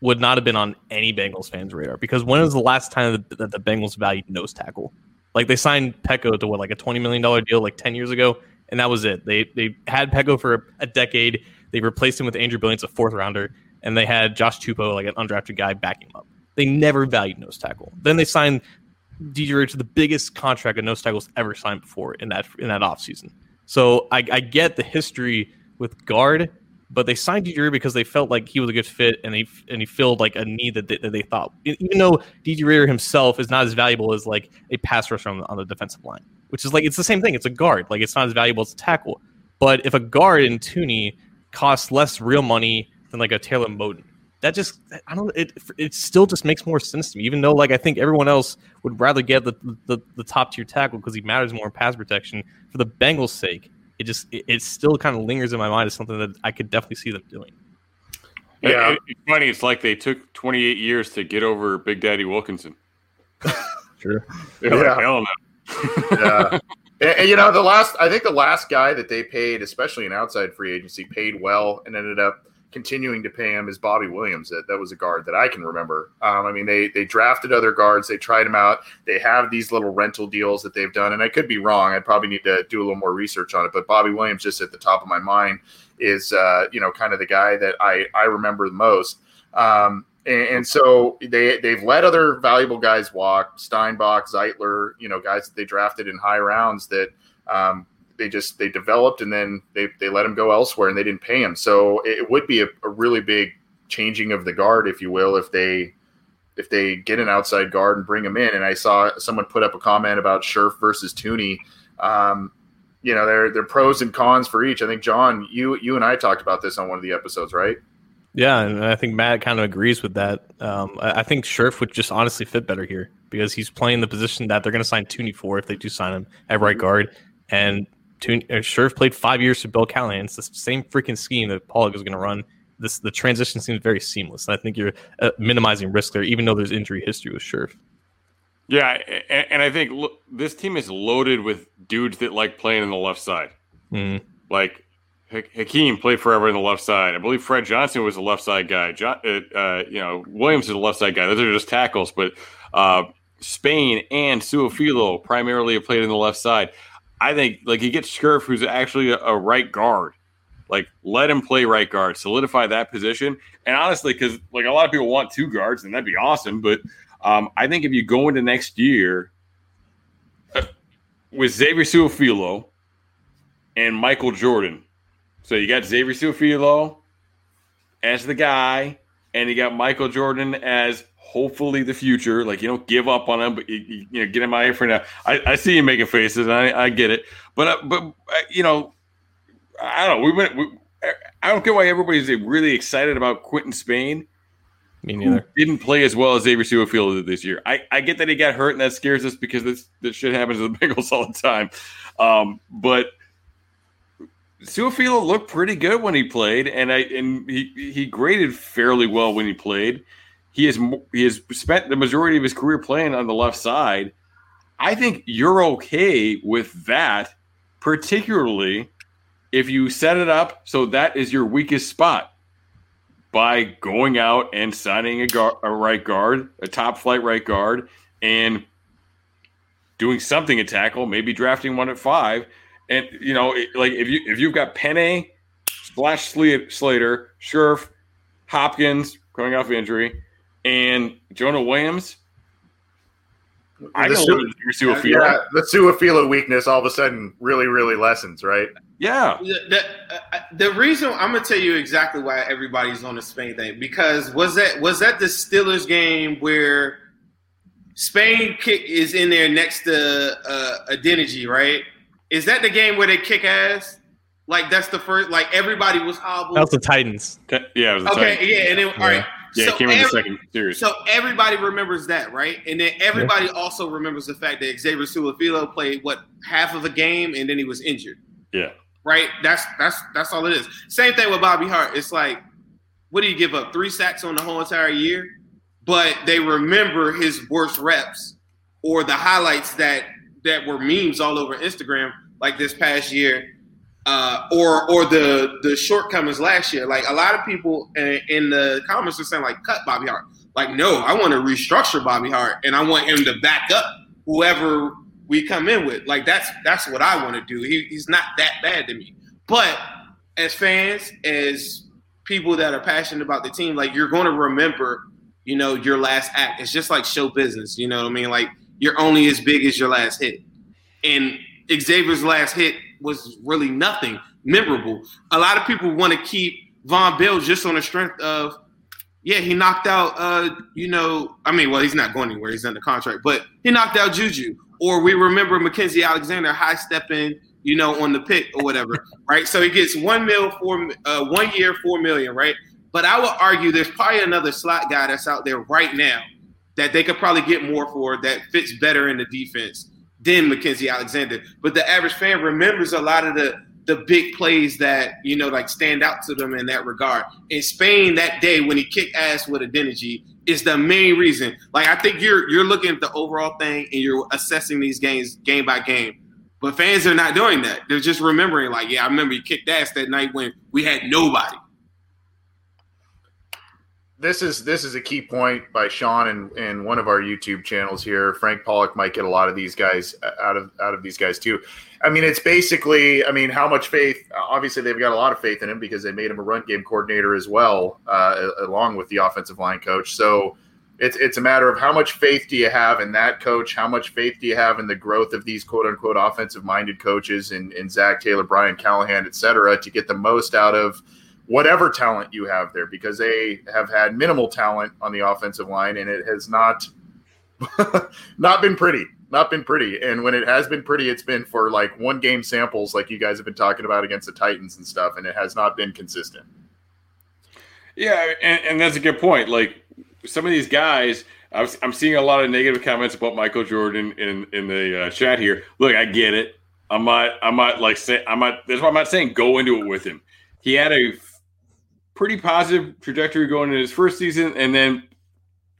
would not have been on any Bengals fans' radar. Because when was the last time that, the Bengals valued nose tackle? Like they signed Peko to what like a 20 million dollar deal like 10 years ago, and that was it. They they had Peko for a decade. They replaced him with Andrew Billings, a fourth rounder, and they had Josh Tupou, like an undrafted guy, backing him up. They never valued nose tackle. Then they signed DJ to the biggest contract a nose tackle's ever signed before in that in that offseason. So I, I get the history with guard, but they signed DJ Reader because they felt like he was a good fit and he and he filled like a need that they, that they thought. Even though DJ Reader himself is not as valuable as like a pass rusher on, the- on the defensive line, which is like it's the same thing. It's a guard. Like it's not as valuable as a tackle. But if a guard in Thuney costs less real money than like a Taylor Moton, that just I don't it it still just makes more sense to me. Even though like I think everyone else would rather get the the, the top tier tackle because he matters more in pass protection. For the Bengals' sake, it just it, it still kind of lingers in my mind as something that I could definitely see them doing. Yeah. It- it's funny. It's like they took 28 years to get over Big Daddy Wilkinson. Sure. They're like, Yeah. hell no. yeah. And, and, you know, the last, I think the last guy that they paid, especially an outside free agency, paid well and ended up continuing to pay him is Bobby Williams. That, that was a guard that I can remember. Um, I mean, they they drafted other guards, they tried him out. They have these little rental deals that they've done, and I could be wrong. I'd probably need to do a little more research on it. But Bobby Williams, just at the top of my mind, is uh, you know kind of the guy that I I remember the most. Um, and, and so they they've let other valuable guys walk, Steinbach, Zeitler, you know, guys that they drafted in high rounds that um, they just they developed and then they they let him go elsewhere and they didn't pay him. So it would be a, a really big changing of the guard, if you will, if they if they get an outside guard and bring him in. And I saw someone put up a comment about Scherff versus Thuney. Um, you know, there there are pros and cons for each. I think John, you you and I talked about this on one of the episodes, right? Yeah, and I think Matt kind of agrees with that. Um, I, I think Scherff would just honestly fit better here because he's playing the position that they're going to sign Thuney for if they do sign him at right guard. And Thuney, uh, Scherff played five years for Bill Callahan. It's the same freaking scheme that Pollack is going to run. This the transition seems very seamless. And I think you're uh, minimizing risk there, even though there's injury history with Scherff. Yeah, and, and I think look, this team is loaded with dudes that like playing on the left side. Mm. Like Ha- Hakeem played forever on the left side. I believe Fred Johnson was a left side guy. John, uh, uh, you know, Williams is a left side guy. Those are just tackles. But uh, Spain and Su'a-Filo primarily have played on the left side. I think like you get Scherff, who's actually a, a right guard. Like let him play right guard, solidify that position. And honestly, because like a lot of people want two guards, and that'd be awesome. But um, I think if you go into next year uh, with Xavier Su'a-Filo and Michael Jordan, so you got Xavier Su'a-Filo as the guy, and you got Michael Jordan as hopefully the future. Like you don't give up on him, but you, you, know get him out here for now. I, I see you making faces, and I, I get it. But uh, but uh, you know, I don't know. We went. We, I don't get why everybody's really excited about Quinton Spain. Me neither. didn't play as well as Xavier Su'a-Filo did this year. I, I get that he got hurt, and that scares us because this this shit happens to the Bengals all the time. Um, but Su'a-Filo looked pretty good when he played, and I and he he graded fairly well when he played. He has he has spent the majority of his career playing on the left side. I think you're okay with that, particularly if you set it up so that is your weakest spot by going out and signing a, guard, a right guard, a top flight right guard, and doing something at tackle, maybe drafting one at five. And you know, like if you if you've got Penei, Splash Slater, Scherff, Hopkins coming off injury, and Jonah Williams, I The can Su- live with your Su'a-Filo. yeah, the Su'a-Filo weakness all of a sudden really, really lessens, right? Yeah. The, the, uh, the reason I'm gonna tell you exactly why everybody's on the Spain thing because was that was that the Steelers game where Spain kick is in there next to uh, Adeniji, right? Is that the game where they kick ass? Like that's the first. Like everybody was hobbled. That's the Titans. Te- Yeah, it was a okay, tight- yeah, and then all right. Yeah, so it came in the second series. So everybody remembers that, right? And then everybody also remembers the fact that Xavier Su'a-Filo played what half of a game and then he was injured. Yeah. Right? That's that's that's all it is. Same thing with Bobby Hart. It's like, what do you give up? Three sacks on the whole entire year? But they remember his worst reps or the highlights that that were memes all over Instagram like this past year, uh, or or the the shortcomings last year. Like a lot of people in, in the comments are saying like cut Bobby Hart. Like no, I want to restructure Bobby Hart and I want him to back up whoever we come in with. Like that's that's what I want to do. He, he's not that bad to me. But as fans, as people that are passionate about the team, like you're going to remember, you know, your last act. It's just like show business. You know what I mean? Like you're only as big as your last hit. And Xavier's last hit was really nothing memorable. A lot of people want to keep Vonn Bell just on the strength of, yeah, he knocked out, uh, you know, I mean, well, he's not going anywhere. He's under contract, but he knocked out Juju. Or we remember Mackensie Alexander high stepping, you know, on the pick or whatever, right? So he gets one mil for uh, one year, four million, right? But I would argue there's probably another slot guy that's out there right now that they could probably get more for that fits better in the defense than Mackensie Alexander. But the average fan remembers a lot of the the big plays that you know like stand out to them in that regard. In Spain that day when he kicked ass with Adeniji is the main reason. Like I think you're you're looking at the overall thing and you're assessing these games game by game. But fans are not doing that. They're just remembering like, yeah, I remember you kicked ass that night when we had nobody this is this is a key point by Sean and in one of our YouTube channels here. Frank Pollack might get a lot of these guys out of out of these guys too. I mean, it's basically, I mean, how much faith? Obviously, they've got a lot of faith in him because they made him a run game coordinator as well, uh, along with the offensive line coach. So it's it's a matter of how much faith do you have in that coach? How much faith do you have in the growth of these quote unquote offensive minded coaches in, in Zac Taylor, Brian Callahan, et cetera, to get the most out of whatever talent you have there because they have had minimal talent on the offensive line and it has not not been pretty not been pretty. And when it has been pretty it's been for like one game samples like you guys have been talking about against the titans and stuff and it has not been consistent. Yeah and, and that's a good point. Like some of these guys I am seeing a lot of negative comments about michael jordan in in the uh, chat here. Look i get it. I'm not i'm not like say i'm not that's why i'm not saying go into it with him. He had a pretty positive trajectory going in his first season, and then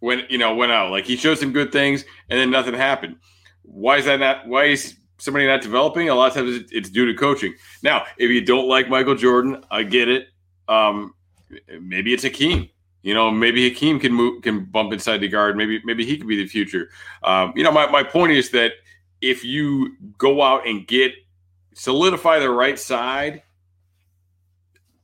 when you know went out. Like he showed some good things, and then nothing happened. Why is that not? Why is somebody not developing? A lot of times it's due to coaching. Now, if you don't like Michael Jordan, I get it. Um, maybe it's Hakeem. You know, maybe Hakeem can move, can bump inside the guard. Maybe maybe he could be the future. Um, you know, my, my point is that if you go out and get solidify the right side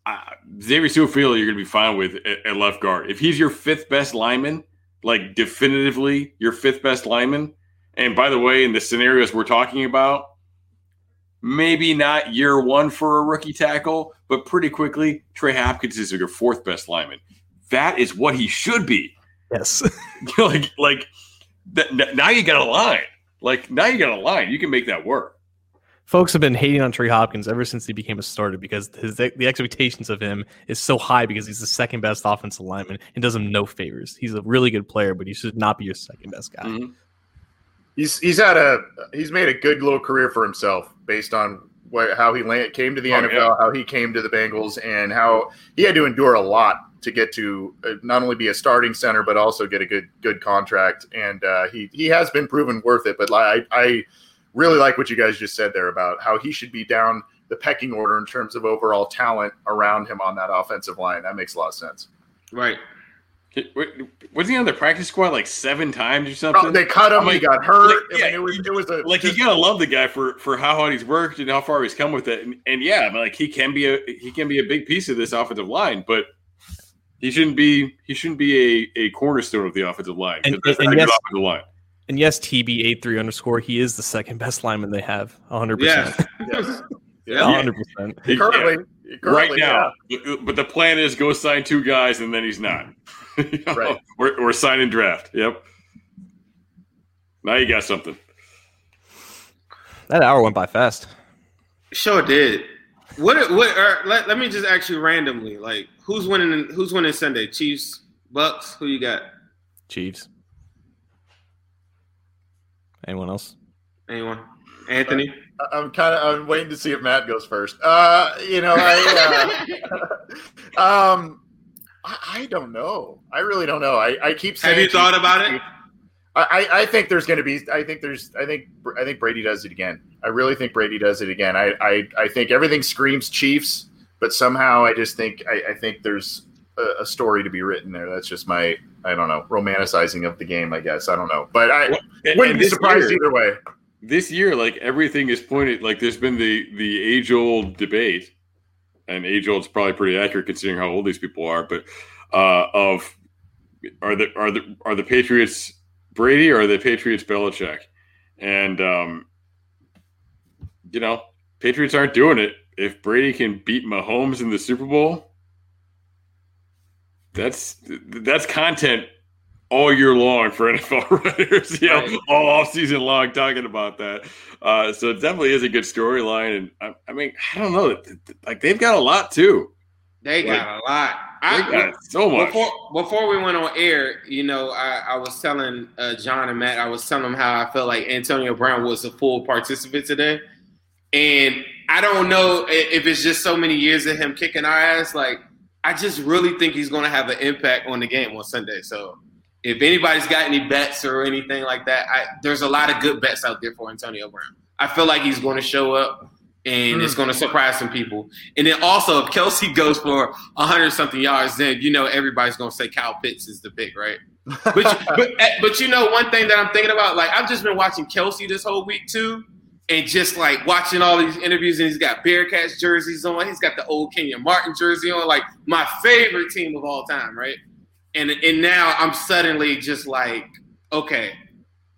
uh, Xavier you're going to be fine with at, at, left guard. If he's your fifth best lineman, like definitively your fifth best lineman, and by the way, in the scenarios we're talking about, maybe not year one for a rookie tackle, but pretty quickly, Trey Hopkins is your fourth best lineman. That is what he should be. Yes. like, like that, now you got a line. Like now you got a line. You can make that work folks have been hating on Trey Hopkins ever since he became a starter because his the expectations of him is so high because he's the second best offensive lineman and does him no favors. He's a really good player, but he should not be your second best guy. Mm-hmm. He's he's had a he's made a good little career for himself based on what, how he land, came to the oh, NFL, yeah. how he came to the Bengals, and how he had to endure a lot to get to uh, not only be a starting center but also get a good good contract. And uh, he he has been proven worth it. But I I really like what you guys just said there about how he should be down the pecking order in terms of overall talent around him on that offensive line. That makes a lot of sense. Right. Was he on the practice squad like seven times or something? Oh, they cut him. Like, he got hurt. Like, yeah, I mean, it was it was a, like just, you gotta love the guy for for how hard he's worked and how far he's come with it. And, and yeah, I mean, like he can be a he can be a big piece of this offensive line, but he shouldn't be he shouldn't be a, a cornerstone of the offensive line. And, and, and yes, offensive line. And yes, TB83 underscore, he is the second best lineman they have, 100%. Yeah. yes. Yeah, 100%. Currently, currently, right now. Yeah. But the plan is go sign two guys, and then he's not. you know? Right. We're, we're signing draft. Yep. Now you got something. That hour went by fast. Sure did. What? What? Uh, let, let me just ask you randomly. Like, who's winning? Who's winning Sunday? Chiefs, Bucks. Who you got? Chiefs. Anyone else? Anyone? Anthony? I'm kind of I'm waiting to see if Matt goes first. Uh, you know, I uh, um I, I, don't know. I really don't know. I, I keep saying Have you thought about it? I, I think there's going to be. I think there's. I think. I think Brady does it again. I really think Brady does it again. I. I, I think everything screams Chiefs, but somehow I just think. I, I think there's a, a story to be written there. That's just my. I don't know. Romanticizing of the game. I guess. I don't know. But I Well, wouldn't be surprised year- either way. this year, like everything is pointed, like there's been the the age old debate, and age old is probably pretty accurate considering how old these people are. But uh, of are the are the are the Patriots Brady or are the Patriots Belichick? And um, you know, Patriots aren't doing it. If Brady can beat Mahomes in the Super Bowl, that's that's content all year long for NFL writers, you know, Right. all off season long talking about that. Uh, so it definitely is a good storyline, and I, I mean, I don't know, like they've got a lot too. They got a lot. They I, got so much. Before before we went on air, you know, I, I was telling uh, John and Matt, I was telling them how I felt like Antonio Brown was a full participant today, and I don't know if it's just so many years of him kicking our ass. Like, I just really think he's going to have an impact on the game on Sunday. So, if anybody's got any bets or anything like that, I, there's a lot of good bets out there for Antonio Brown. I feel like he's going to show up. And it's going to surprise some people. And then also, if Kelce goes for hundred something yards, then you know everybody's gonna say Kyle Pitts is the pick, right? But but eh, but you know one thing that I'm thinking about, like I've just been watching Kelce this whole week too, and just like watching all these interviews, and he's got Bearcats jerseys on, he's got the old Kenyon Martin jersey on, like my favorite team of all time, right? And and now I'm suddenly just like, okay,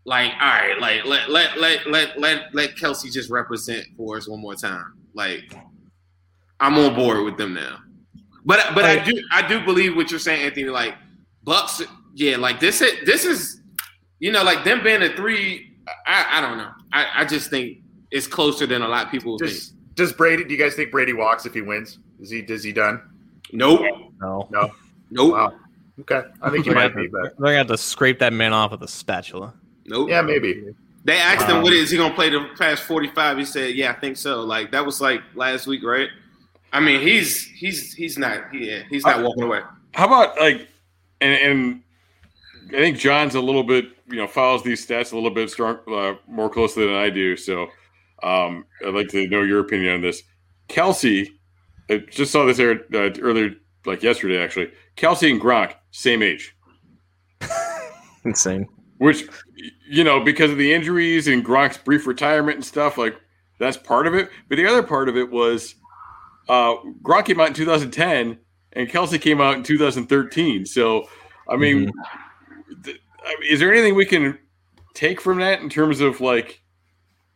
like all right, like let let let let let let Kelce just represent for us one more time, like. I'm on board with them now. But but I do I do believe what you're saying, Anthony. Like Bucs, yeah, like this is this is you know like them being a three. I, I don't know. I, I just think it's closer than a lot of people think. Does does Brady? Do you guys think Brady walks if he wins? Is he? Is he done? Nope. No, No. Nope. Wow. Okay. I think he might be, but have to- they're gonna have to scrape that man off with a spatula. Nope. yeah, maybe. They asked him, Um, "What is he gonna play the past 45?" He said, "Yeah, I think so." Like that was like last week, right? I mean, he's he's he's not yeah he's not walking away. How about like, and, and I think John's a little bit, you know, follows these stats a little bit strong, uh, more closely than I do. So um, I'd like to know your opinion on this. Kelce, I just saw this air, uh, earlier, like yesterday, actually. Kelce and Gronk, same age, Insane. which, you know, because of the injuries and Gronk's brief retirement and stuff, like that's part of it. But the other part of it was uh, Gronk came out in 2010 and Kelce came out in 2013. So, I mean, th- I mean, is there anything we can take from that in terms of like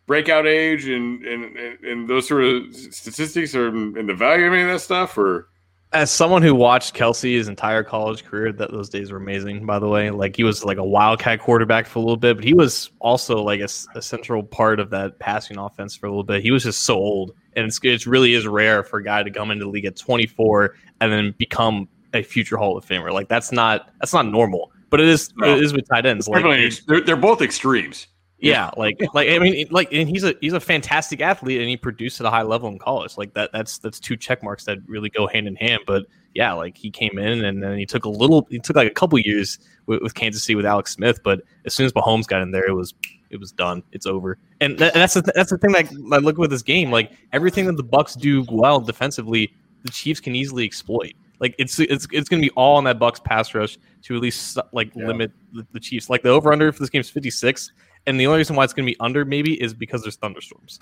breakout age and and, and, those sort of statistics or and the value of any of that stuff? Or As someone who watched Kelce's entire college career, that those days were amazing. By the way, like he was like a wildcat quarterback for a little bit, but he was also like a central part of that passing offense for a little bit. He was just so old, and it's it really is rare for a guy to come into the league at 24 and then become a future Hall of Famer. Like that's not that's not normal, but it is No. it is with tight ends. Like they're, they're both extremes. yeah, like like I mean, like and he's a he's a fantastic athlete, and he produced at a high level in college. Like that that's that's two check marks that really go hand in hand. But yeah, like he came in and then he took a little, he took like a couple years with, with Kansas City with Alex Smith. But as soon as Mahomes got in there, it was it was done. It's over. And, that, and that's the, th- that's the thing that I look with this game. Like everything that the Bucs do well defensively, the Chiefs can easily exploit. Like it's it's it's going to be all on that Bucs pass rush to at least like Yeah. limit the, the Chiefs. Like the over under for this game is 56, and the only reason why it's going to be under maybe is because there's thunderstorms.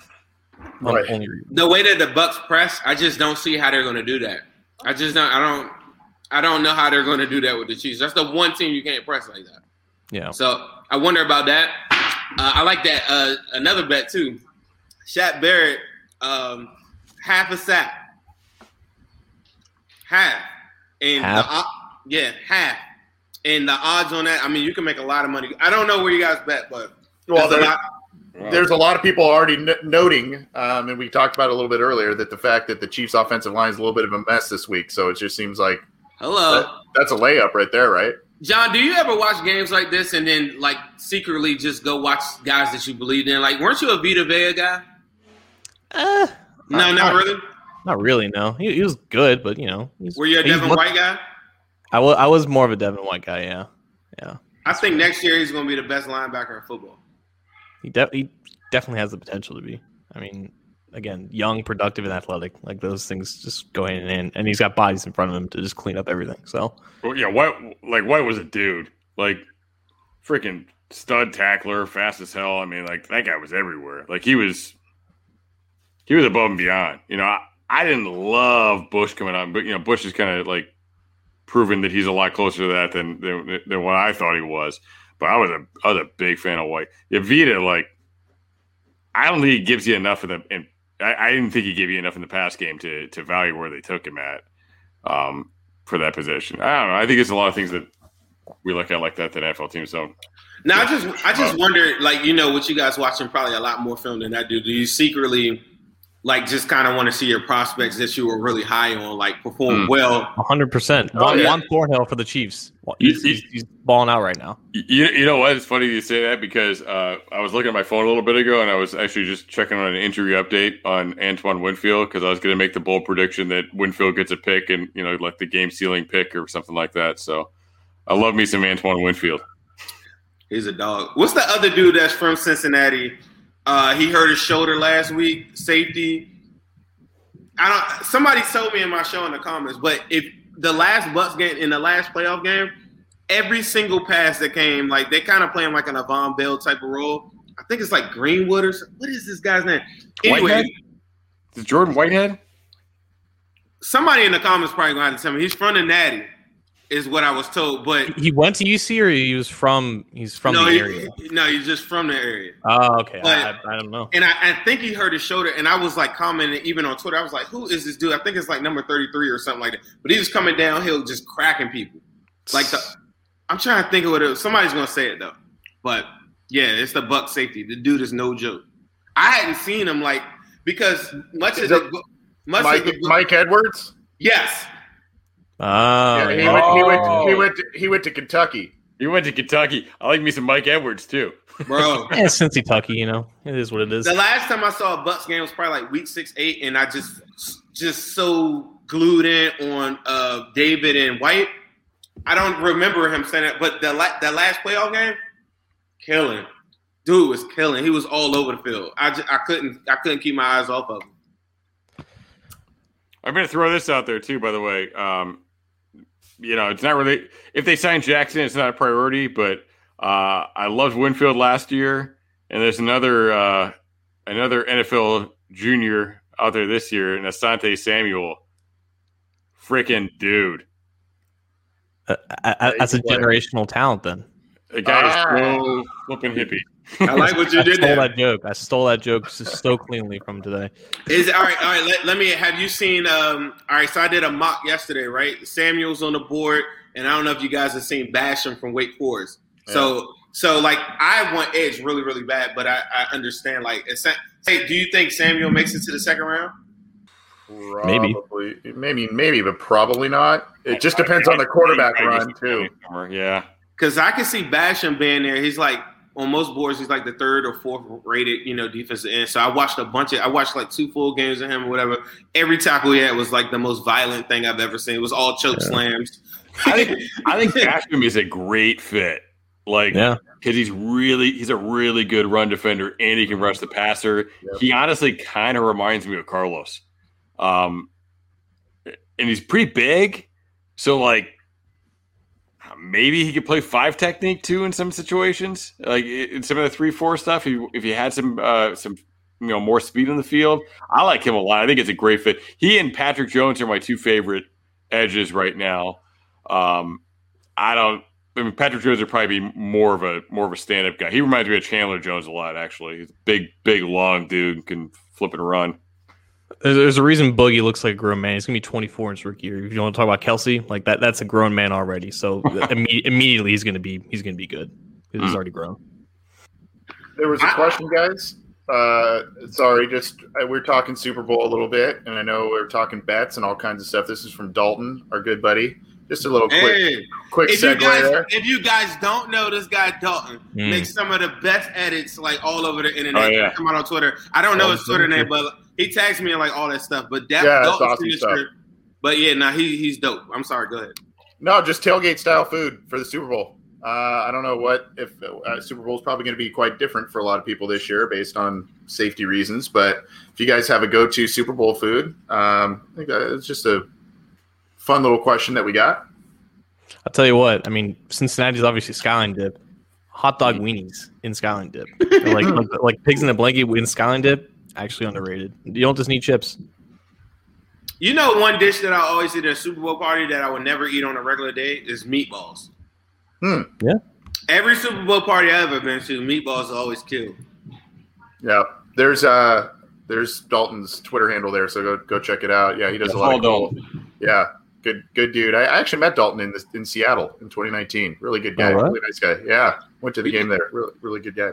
Right. only. The way that the Bucs press, I just don't see how they're going to do that. I just don't. I don't. I don't know how they're going to do that with the Chiefs. That's the one team you can't press like that. Yeah. So I wonder about that. Uh, I like that. Uh, another bet too. Shaq Barrett, um, half a sack, half, and Half? the yeah, half, and the odds on that. I mean, you can make a lot of money. I don't know where you guys bet, but Well, there's a there, lot. there's a lot of people already n- noting, um, and we talked about it a little bit earlier, that the fact that the Chiefs' offensive line is a little bit of a mess this week. So it just seems like Hello. that, that's a layup right there, right? John, do you ever watch games like this and then like secretly just go watch guys that you believed in? Like, weren't you a Vita Vea guy? Uh, No, not, not really. Not really. No, he, he was good, but you know, he's, Were you a he's Devin looked- White guy? I was I was more of a Devin White guy. Yeah, yeah. I think next year he's going to be the best linebacker in football. He, de- he definitely has the potential to be. I mean, again, young, productive, and athletic. Like those things just go hand in hand. And he's got bodies in front of him to just clean up everything. So, well, yeah, White like White was a dude, like freaking stud tackler, fast as hell. I mean, like that guy was everywhere. Like he was, he was above and beyond. You know, I, I didn't love Bush coming on, but you know, Bush is kind of like proven that he's a lot closer to that than, than than what I thought he was. But I was a I was a big fan of White. Yeah, Vita, like I don't think he gives you enough of the. And I, I, didn't think he gave you enough in the pass game to to value where they took him at um, for that position. I don't know. I think it's a lot of things that we look at like that that NFL teams don't. Now I just I just wonder, like you know, what you guys watching probably a lot more film than I do. Do you secretly like just kind of want to see your prospects that you were really high on like perform mm. well. hundred percent. Juan, yeah. Juan Thornhill for the Chiefs. He's, he's, he's, balling out right now. You, you know what? It's funny you say that because uh, I was looking at my phone a little bit ago and I was actually just checking on an injury update on Antoine Winfield because I was going to make the bold prediction that Winfield gets a pick and you know like the game sealing pick or something like that. So I love me some Antoine Winfield. He's a dog. What's the other dude that's from Cincinnati? Uh, he hurt his shoulder last week. Safety. I don't. Somebody told me in my show in the comments, but if the last Bucs game in the last playoff game, every single pass that came, like they kind of playing like an Avon Bell type of role. I think it's like Greenwood or what is this guy's name? Anyway, Whitehead? Is Jordan Whitehead? Somebody in the comments probably gonna have to tell me he's from the Nati is what I was told. But he went to UC or he was from he's from no, the he, area. No, he's just from the area. Oh, okay. But, I, I, don't know. And I, I, think he hurt his shoulder, and I was like commenting even on Twitter. I was like, "Who is this dude?" I think it's like number thirty three or something like that. But he was coming downhill, just cracking people. Like the, I'm trying to think of what it was. Somebody's gonna say it though. But yeah, it's the Buc safety. The dude is no joke. I hadn't seen him like because much of the much Mike, of the, Mike Edwards. Yes, Oh, yeah, he, Went, he, went, to, he went to, he went to Kentucky. He went to Kentucky. I like me some Mike Edwards too, bro. yeah, since Kentucky, you know, it is what it is. The last time I saw a Bucs game was probably like week six, eight, and I just just so glued in on uh, David and White. I don't remember him saying that, but the la- the last playoff game, killing. Dude was killing. He was all over the field. I, just, I couldn't I couldn't keep my eyes off of him. I'm going to throw this out there too. By the way, um, you know, it's not really if they sign Jackson, it's not a priority. But uh, I loved Winfield last year, and there's another uh, another NFL junior out there this year, and Asante Samuel, freaking dude. Uh, as a generational talent, then the guy ah. is so flipping hippie. I like what you I did stole there. that joke. I stole that joke so cleanly from today. Is all right. All right. Let, let me. Have you seen? Um. All right. So I did a mock yesterday. Right. Samuel's on the board, and I don't know if you guys have seen Basham from Wake Forest. Yeah. So so like I want Edge really really bad, but I, I understand like. Hey, do you think Samuel makes it to the second round? Maybe, maybe, maybe, but probably not. It just depends on the quarterback run too. Yeah, because I can see Basham being there. He's like on most boards, he's like the third or fourth rated, you know, defensive end. So I watched a bunch of, I watched like two full games of him or whatever. Every tackle he had was like the most violent thing I've ever seen. It was all choke yeah. slams. I think I think Basham is a great fit. Like, yeah, because he's really he's a really good run defender and he can rush the passer. Yep. He honestly kind of reminds me of Carlos, um, and he's pretty big. So like maybe he could play five technique too in some situations, like in some of the three four stuff. If you, if had some uh, some you know more speed in the field, I like him a lot. I think it's a great fit. He and Patrick Jones are my two favorite edges right now. Um, I don't. I mean, Patrick Jones would probably be more of a more of a stand up guy. He reminds me of Chandler Jones a lot. Actually, he's a big, big, long dude, can flip and run. There's a reason Boogie looks like a grown man. He's gonna be 24 in his rookie year. If you want to talk about Kelce, like that, that's a grown man already. So imme- immediately he's gonna be he's gonna be good. because He's mm. already grown. There was a question, guys. Uh, sorry, just uh, we're talking Super Bowl a little bit, and I know we're talking bets and all kinds of stuff. This is from Dalton, our good buddy. Just a little quick, hey, quick if segue you guys, there. If you guys don't know this guy Dalton, mm. makes some of the best edits like all over the internet. Oh, yeah. Come out on Twitter. I don't know oh, his Twitter name, but he tags me in like all that stuff. But that yeah, Dalton's awesome stuff. But yeah, now nah, he he's dope. I'm sorry. Go ahead. No, just tailgate style food for the Super Bowl. Uh, I don't know what if uh, Super Bowl is probably going to be quite different for a lot of people this year based on safety reasons. But if you guys have a go-to Super Bowl food, um, I think uh, it's just a fun little question that we got. I'll tell you what. I mean, Cincinnati's obviously Skyline dip. Hot dog weenies in Skyline dip, like, like like pigs in a blanket in Skyline dip. Actually underrated. You don't just need chips. You know, one dish that I always eat at a Super Bowl party that I would never eat on a regular day is meatballs. Hmm. Yeah. Every Super Bowl party I've ever been to, meatballs are always killed. Yeah, there's uh there's Dalton's Twitter handle there, so go go check it out. Yeah, he does a lot of cool. Yeah, good good dude. I I actually met Dalton in this, in Seattle in 2019. Really good guy. All right. Really nice guy. Yeah, went to the game there. Really really good guy.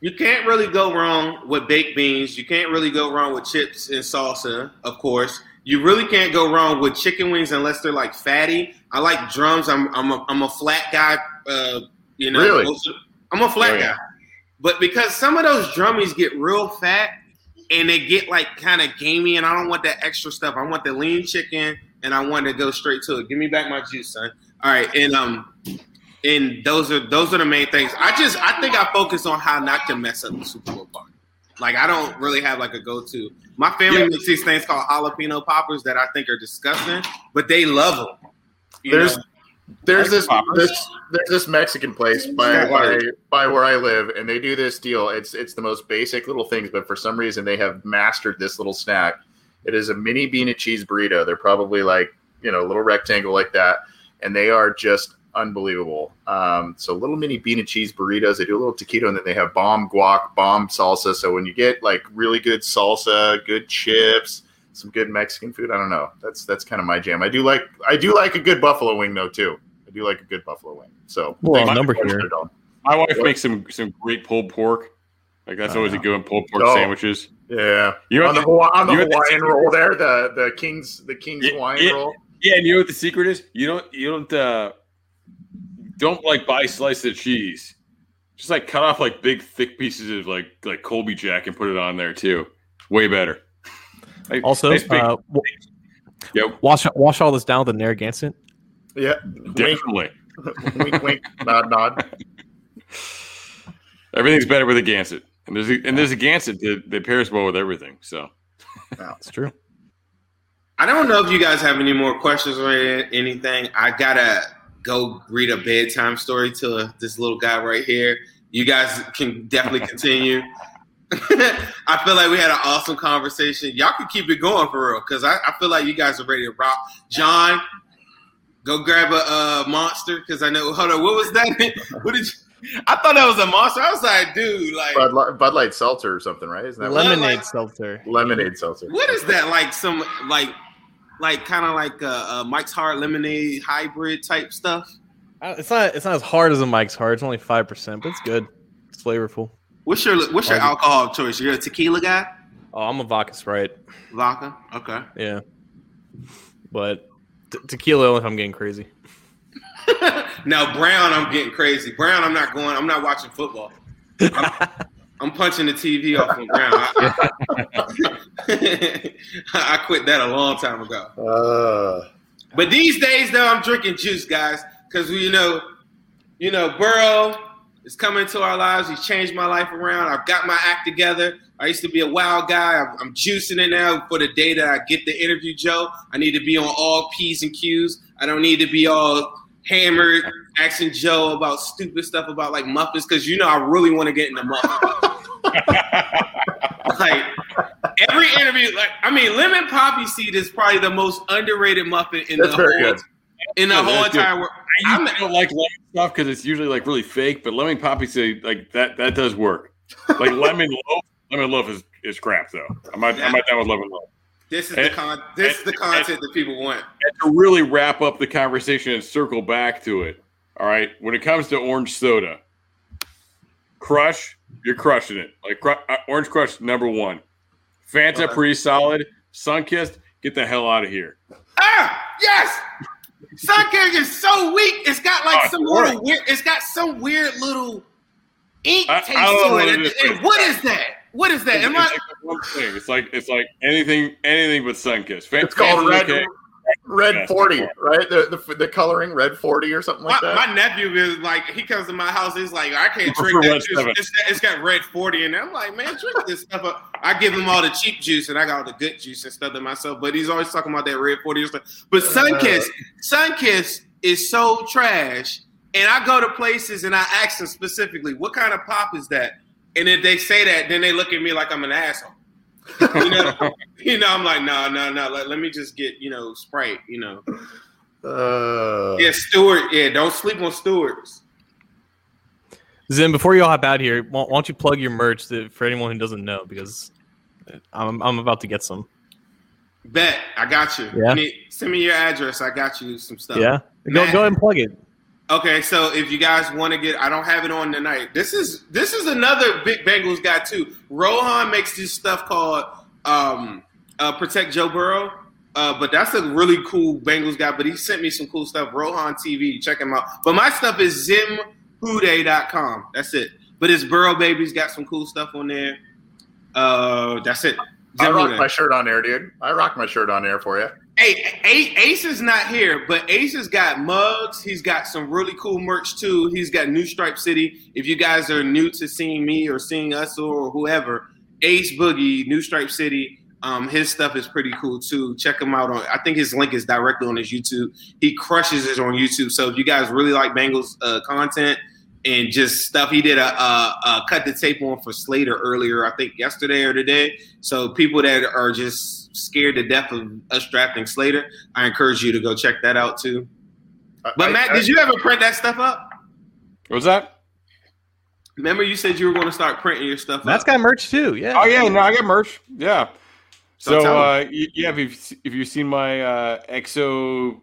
You can't really go wrong with baked beans. You can't really go wrong with chips and salsa, of course. You really can't go wrong with chicken wings unless they're like fatty. I like drums. I'm I'm a, I'm a flat guy. Uh, you know, Really? of- I'm a flat Oh, yeah. guy. But because some of those drummies get real fat and they get like kind of gamey, and I don't want that extra stuff. I want the lean chicken, and I wanted to go straight to it. Give me back my juice, son. All right, and um, and those are those are the main things. I just I think I focus on how not to mess up the Super Bowl party. Like I don't really have like a go to. My family Yeah. makes these things called jalapeno poppers that I think are disgusting, but they love them. There's know? there's Like this this there's this Mexican place by, by by where I live, and they do this deal. It's it's the most basic little things, but for some reason they have mastered this little snack. It is a mini bean and cheese burrito. They're probably like you know a little rectangle like that, and they are just unbelievable. Um, so little mini bean and cheese burritos. They do a little taquito, and then they have bomb guac, bomb salsa. So when you get like really good salsa, good chips, some good Mexican food, I don't know. That's that's kind of my jam. I do like I do like a good buffalo wing though too. I do like a good buffalo wing. So Well, number here. My wife What? makes some some great pulled pork. Like that's always a good one. Pulled pork Oh. sandwiches. Yeah, You know on the what Hawa- on the you know what the Hawaiian roll there, the the king's the king's Yeah, Hawaiian yeah. roll. Yeah, and you know what the secret is? You don't you don't uh don't like buy slices of cheese. Just like cut off like big thick pieces of like like Colby Jack and put it on there too. Way better. Like, Also, nice big- uh, w- Yep. wash wash all this down with a Narragansett. Yeah, definitely. wink, wink, nod, nod. Everything's better with a Gansett. And there's a, and there's a Gansett that, that pairs well with everything. So that's true. I don't know if you guys have any more questions or anything. I gotta go read a bedtime story to uh, this little guy right here. You guys can definitely continue. I feel like we had an awesome conversation. Y'all can keep it going for real because I, I feel like you guys are ready to rock. John, go grab a uh, monster because I know. Hold on, what was that? what did you? I thought that was a monster. I was like, dude, like, Bud, Li- Bud Light seltzer or something, right? Isn't that Lemonade like- seltzer. lemonade seltzer? what is that? Like some like, like kind of like a, uh, Mike's Hard Lemonade hybrid type stuff. Uh, It's not it's not as hard as a Mike's Hard. It's only five percent, but it's good. It's flavorful. What's your What's your Like alcohol choice? You're a tequila guy, Oh, I'm a vodka sprite. vodka. Okay. Yeah, but t- tequila only if I'm getting crazy. now Brown, I'm getting crazy. Brown, I'm not going. I'm not watching football. I'm, I'm punching the TV off on Brown. I, I quit that a long time ago. Uh, But these days, though, I'm drinking juice, guys, because you know, you know, Burrow is coming into our lives. He's changed my life around. I've got my act together. I used to be a wild guy. I'm, I'm juicing it now for the day that I get the interview, Joe. I need to be on all P's and Q's. I don't need to be all hammered, asking Joe about stupid stuff about like muffins, because you know I really want to get into muffins. like every interview, like I mean, lemon poppy seed is probably the most underrated muffin in That's the very whole good. in the Yeah, whole that's good. entire world. I don't like lemon stuff because it's usually like really fake, but lemon poppy seed like that that does work. Like lemon loaf, lemon loaf is, is crap though. I might not I might not down with lemon loaf. This is the con. This is the and- content that people want. And to really wrap up the conversation and circle back to it, all right. When it comes to orange soda, Crush, you're crushing it. Like Cru- uh, Orange Crush, number one. Fanta, pretty solid. Sunkist, get the hell out of here. Ah, yes. Sunkist is so weak. It's got like Oh, some little weird. It's got some weird little ink taste to it. And what is that? What is that? It's, Am it's I? like thing. It's like it's like anything anything but Sunkist. Fan- It's called Fanta's red. okay. red Yes, forty, right? The, the the coloring red forty or something like My, that. my nephew is like, he comes to my house. He's like, I can't drink that juice. It's, it's got red forty in it. I'm like, man, drink this stuff up. I give him all the cheap juice, and I got all the good juice and stuff to myself. But he's always talking about that red forty and stuff. But uh. Sunkist, Sunkist is so trash. And I go to places and I ask them specifically, what kind of pop is that? And if they say that, then they look at me like I'm an asshole. You know, you know, I'm like, no, no, no. Let, let me just get, you know, Sprite. You know, Uh, yeah, Stewart. Yeah, don't sleep on Stewart's. Zim, before you all hop out here, why why don't you plug your merch to, for anyone who doesn't know? Because I'm, I'm about to get some. Bet I got you. Yeah. You need- send me your address. I got you some stuff. Yeah, go, go ahead and plug it. Okay, so if you guys want to get, I don't have it on tonight. This is this is another big Bengals guy too. Rohan makes this stuff called um, uh, Protect Joe Burrow, uh, but that's a really cool Bengals guy. But he sent me some cool stuff. Rohan TV, check him out. But my stuff is zimwhodey.com. That's it. But it's Burrow Baby's got some cool stuff on there. Uh, that's it. I rock Hude. my shirt on air, dude. I rock my shirt on air for you. Hey, Ace is not here, but Ace has got mugs. He's got some really cool merch too. He's got New Stripe City. If you guys are new to seeing me or seeing us or whoever, Ace Boogie, New Stripe City. Um, his stuff is pretty cool too. Check him out on. I think his link is directly on his YouTube. He crushes it on YouTube. So if you guys really like Bengals uh, content and just stuff, he did a, a, a cut the tape on for Slater earlier. I think yesterday or today. So people that are just scared to death of us drafting Slater, I encourage you to go check that out too. But I- Matt, I- did you ever print that stuff up? What was that? Remember you said you were going to start printing your stuff Matt's up. got merch too. Yeah. Oh yeah, no, I got merch. Yeah. So So, uh, yeah, if you've if you've seen my uh, EXO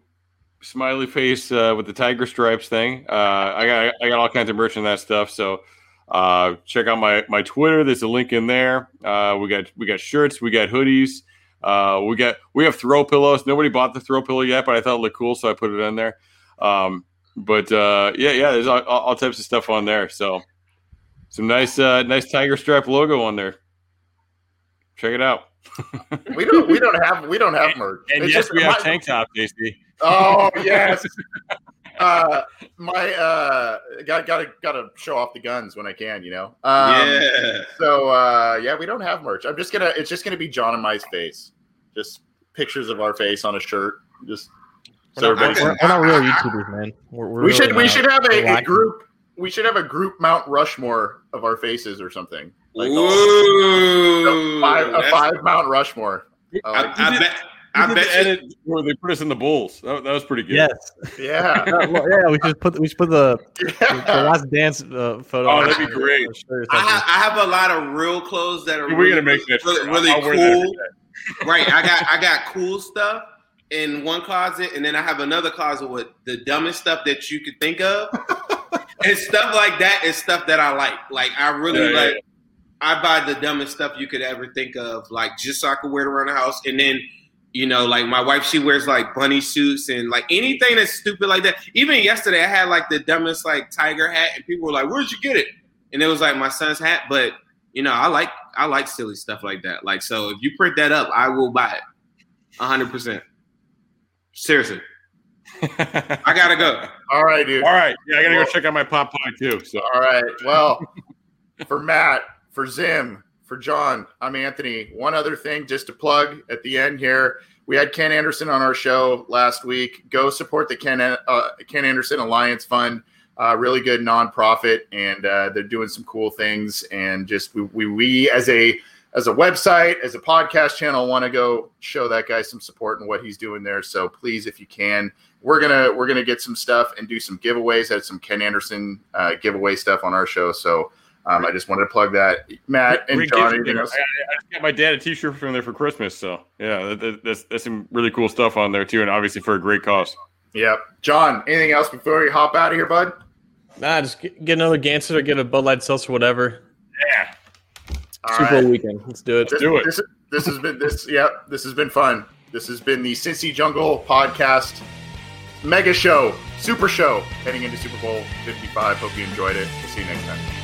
smiley face uh, with the tiger stripes thing, uh, I got I got all kinds of merch and that stuff. So uh, check out my my Twitter. There's a link in there. Uh, we got we got shirts, we got hoodies, uh, we got we have throw pillows. Nobody bought the throw pillow yet, but I thought it looked cool, so I put it in there. Um, but uh, yeah, yeah, there's all, all types of stuff on there. So some nice uh, nice tiger stripe logo on there. Check it out. we don't we don't have we don't have merch. And It's yes, just we have my- tank top, JC. Oh yes. uh, my uh, got got to got to show off the guns when I can, you know. Um, yeah. So uh, yeah, we don't have merch. I'm just gonna. It's just gonna be John and my face, just pictures of our face on a shirt. Just so We're not, everybody. we're, we're not real YouTubers, man. We're, we're we really should we should have a, a group. We should have a group Mount Rushmore of our faces or something. Like all- Ooh, a five, a five Mount Rushmore. I I, I bet. I I bet you. edit where they put us in the bulls. That, that was pretty good. Yes. yeah. Well, yeah, we should put we should put the, the last dance uh, photo. Oh, on that'd be great. on the shirt or I, something. ha- I have a lot of real clothes that are We're really, gonna make that. really, really I'll that cool. right. I got I got cool stuff in one closet, and then I have another closet with the dumbest stuff that you could think of. and stuff like that is stuff that I like. Like I really Yeah, yeah, like. I buy the dumbest stuff you could ever think of, like just so I could wear it around the house. And then, you know, like my wife, she wears like bunny suits and like anything that's stupid like that. Even yesterday, I had like the dumbest like tiger hat, and people were like, "Where'd you get it?" And it was like my son's hat. But you know, I like I like silly stuff like that. Like so, if you print that up, I will buy it, hundred percent. Seriously, I gotta go. All right, dude. All right, yeah, I gotta Well- go check out my pop pie too. So All right. Well, for Matt, for Zim, for John, I'm Anthony. One other thing just to plug at the end here. We had Ken Anderson on our show last week. Go support the Ken, uh, Ken Anderson Alliance Fund. Uh, really good nonprofit, and uh, they're doing some cool things. And just we, we, we as a as a website, as a podcast channel, want to go show that guy some support and what he's doing there. So please, if you can, we're gonna we're gonna get some stuff and do some giveaways. Had some Ken Anderson uh, giveaway stuff on our show. So um, I just wanted to plug that. Matt and Great John, gift. anything I, else? I just got my dad a T-shirt from there for Christmas. So yeah, that, that, that's that's some really cool stuff on there too, and obviously for a great cause. Yep. John, anything else before we hop out of here, bud? Nah, just get, get another Gansett or get a Bud Light Seltzer, whatever. Yeah, All Super right. Weekend. Let's do it. This, Let's do it. This, this has been this. Yep. This has been fun. This has been the Cincy Jungle podcast mega show, super show, heading into Super Bowl 55. Hope you enjoyed it. We'll see you next time.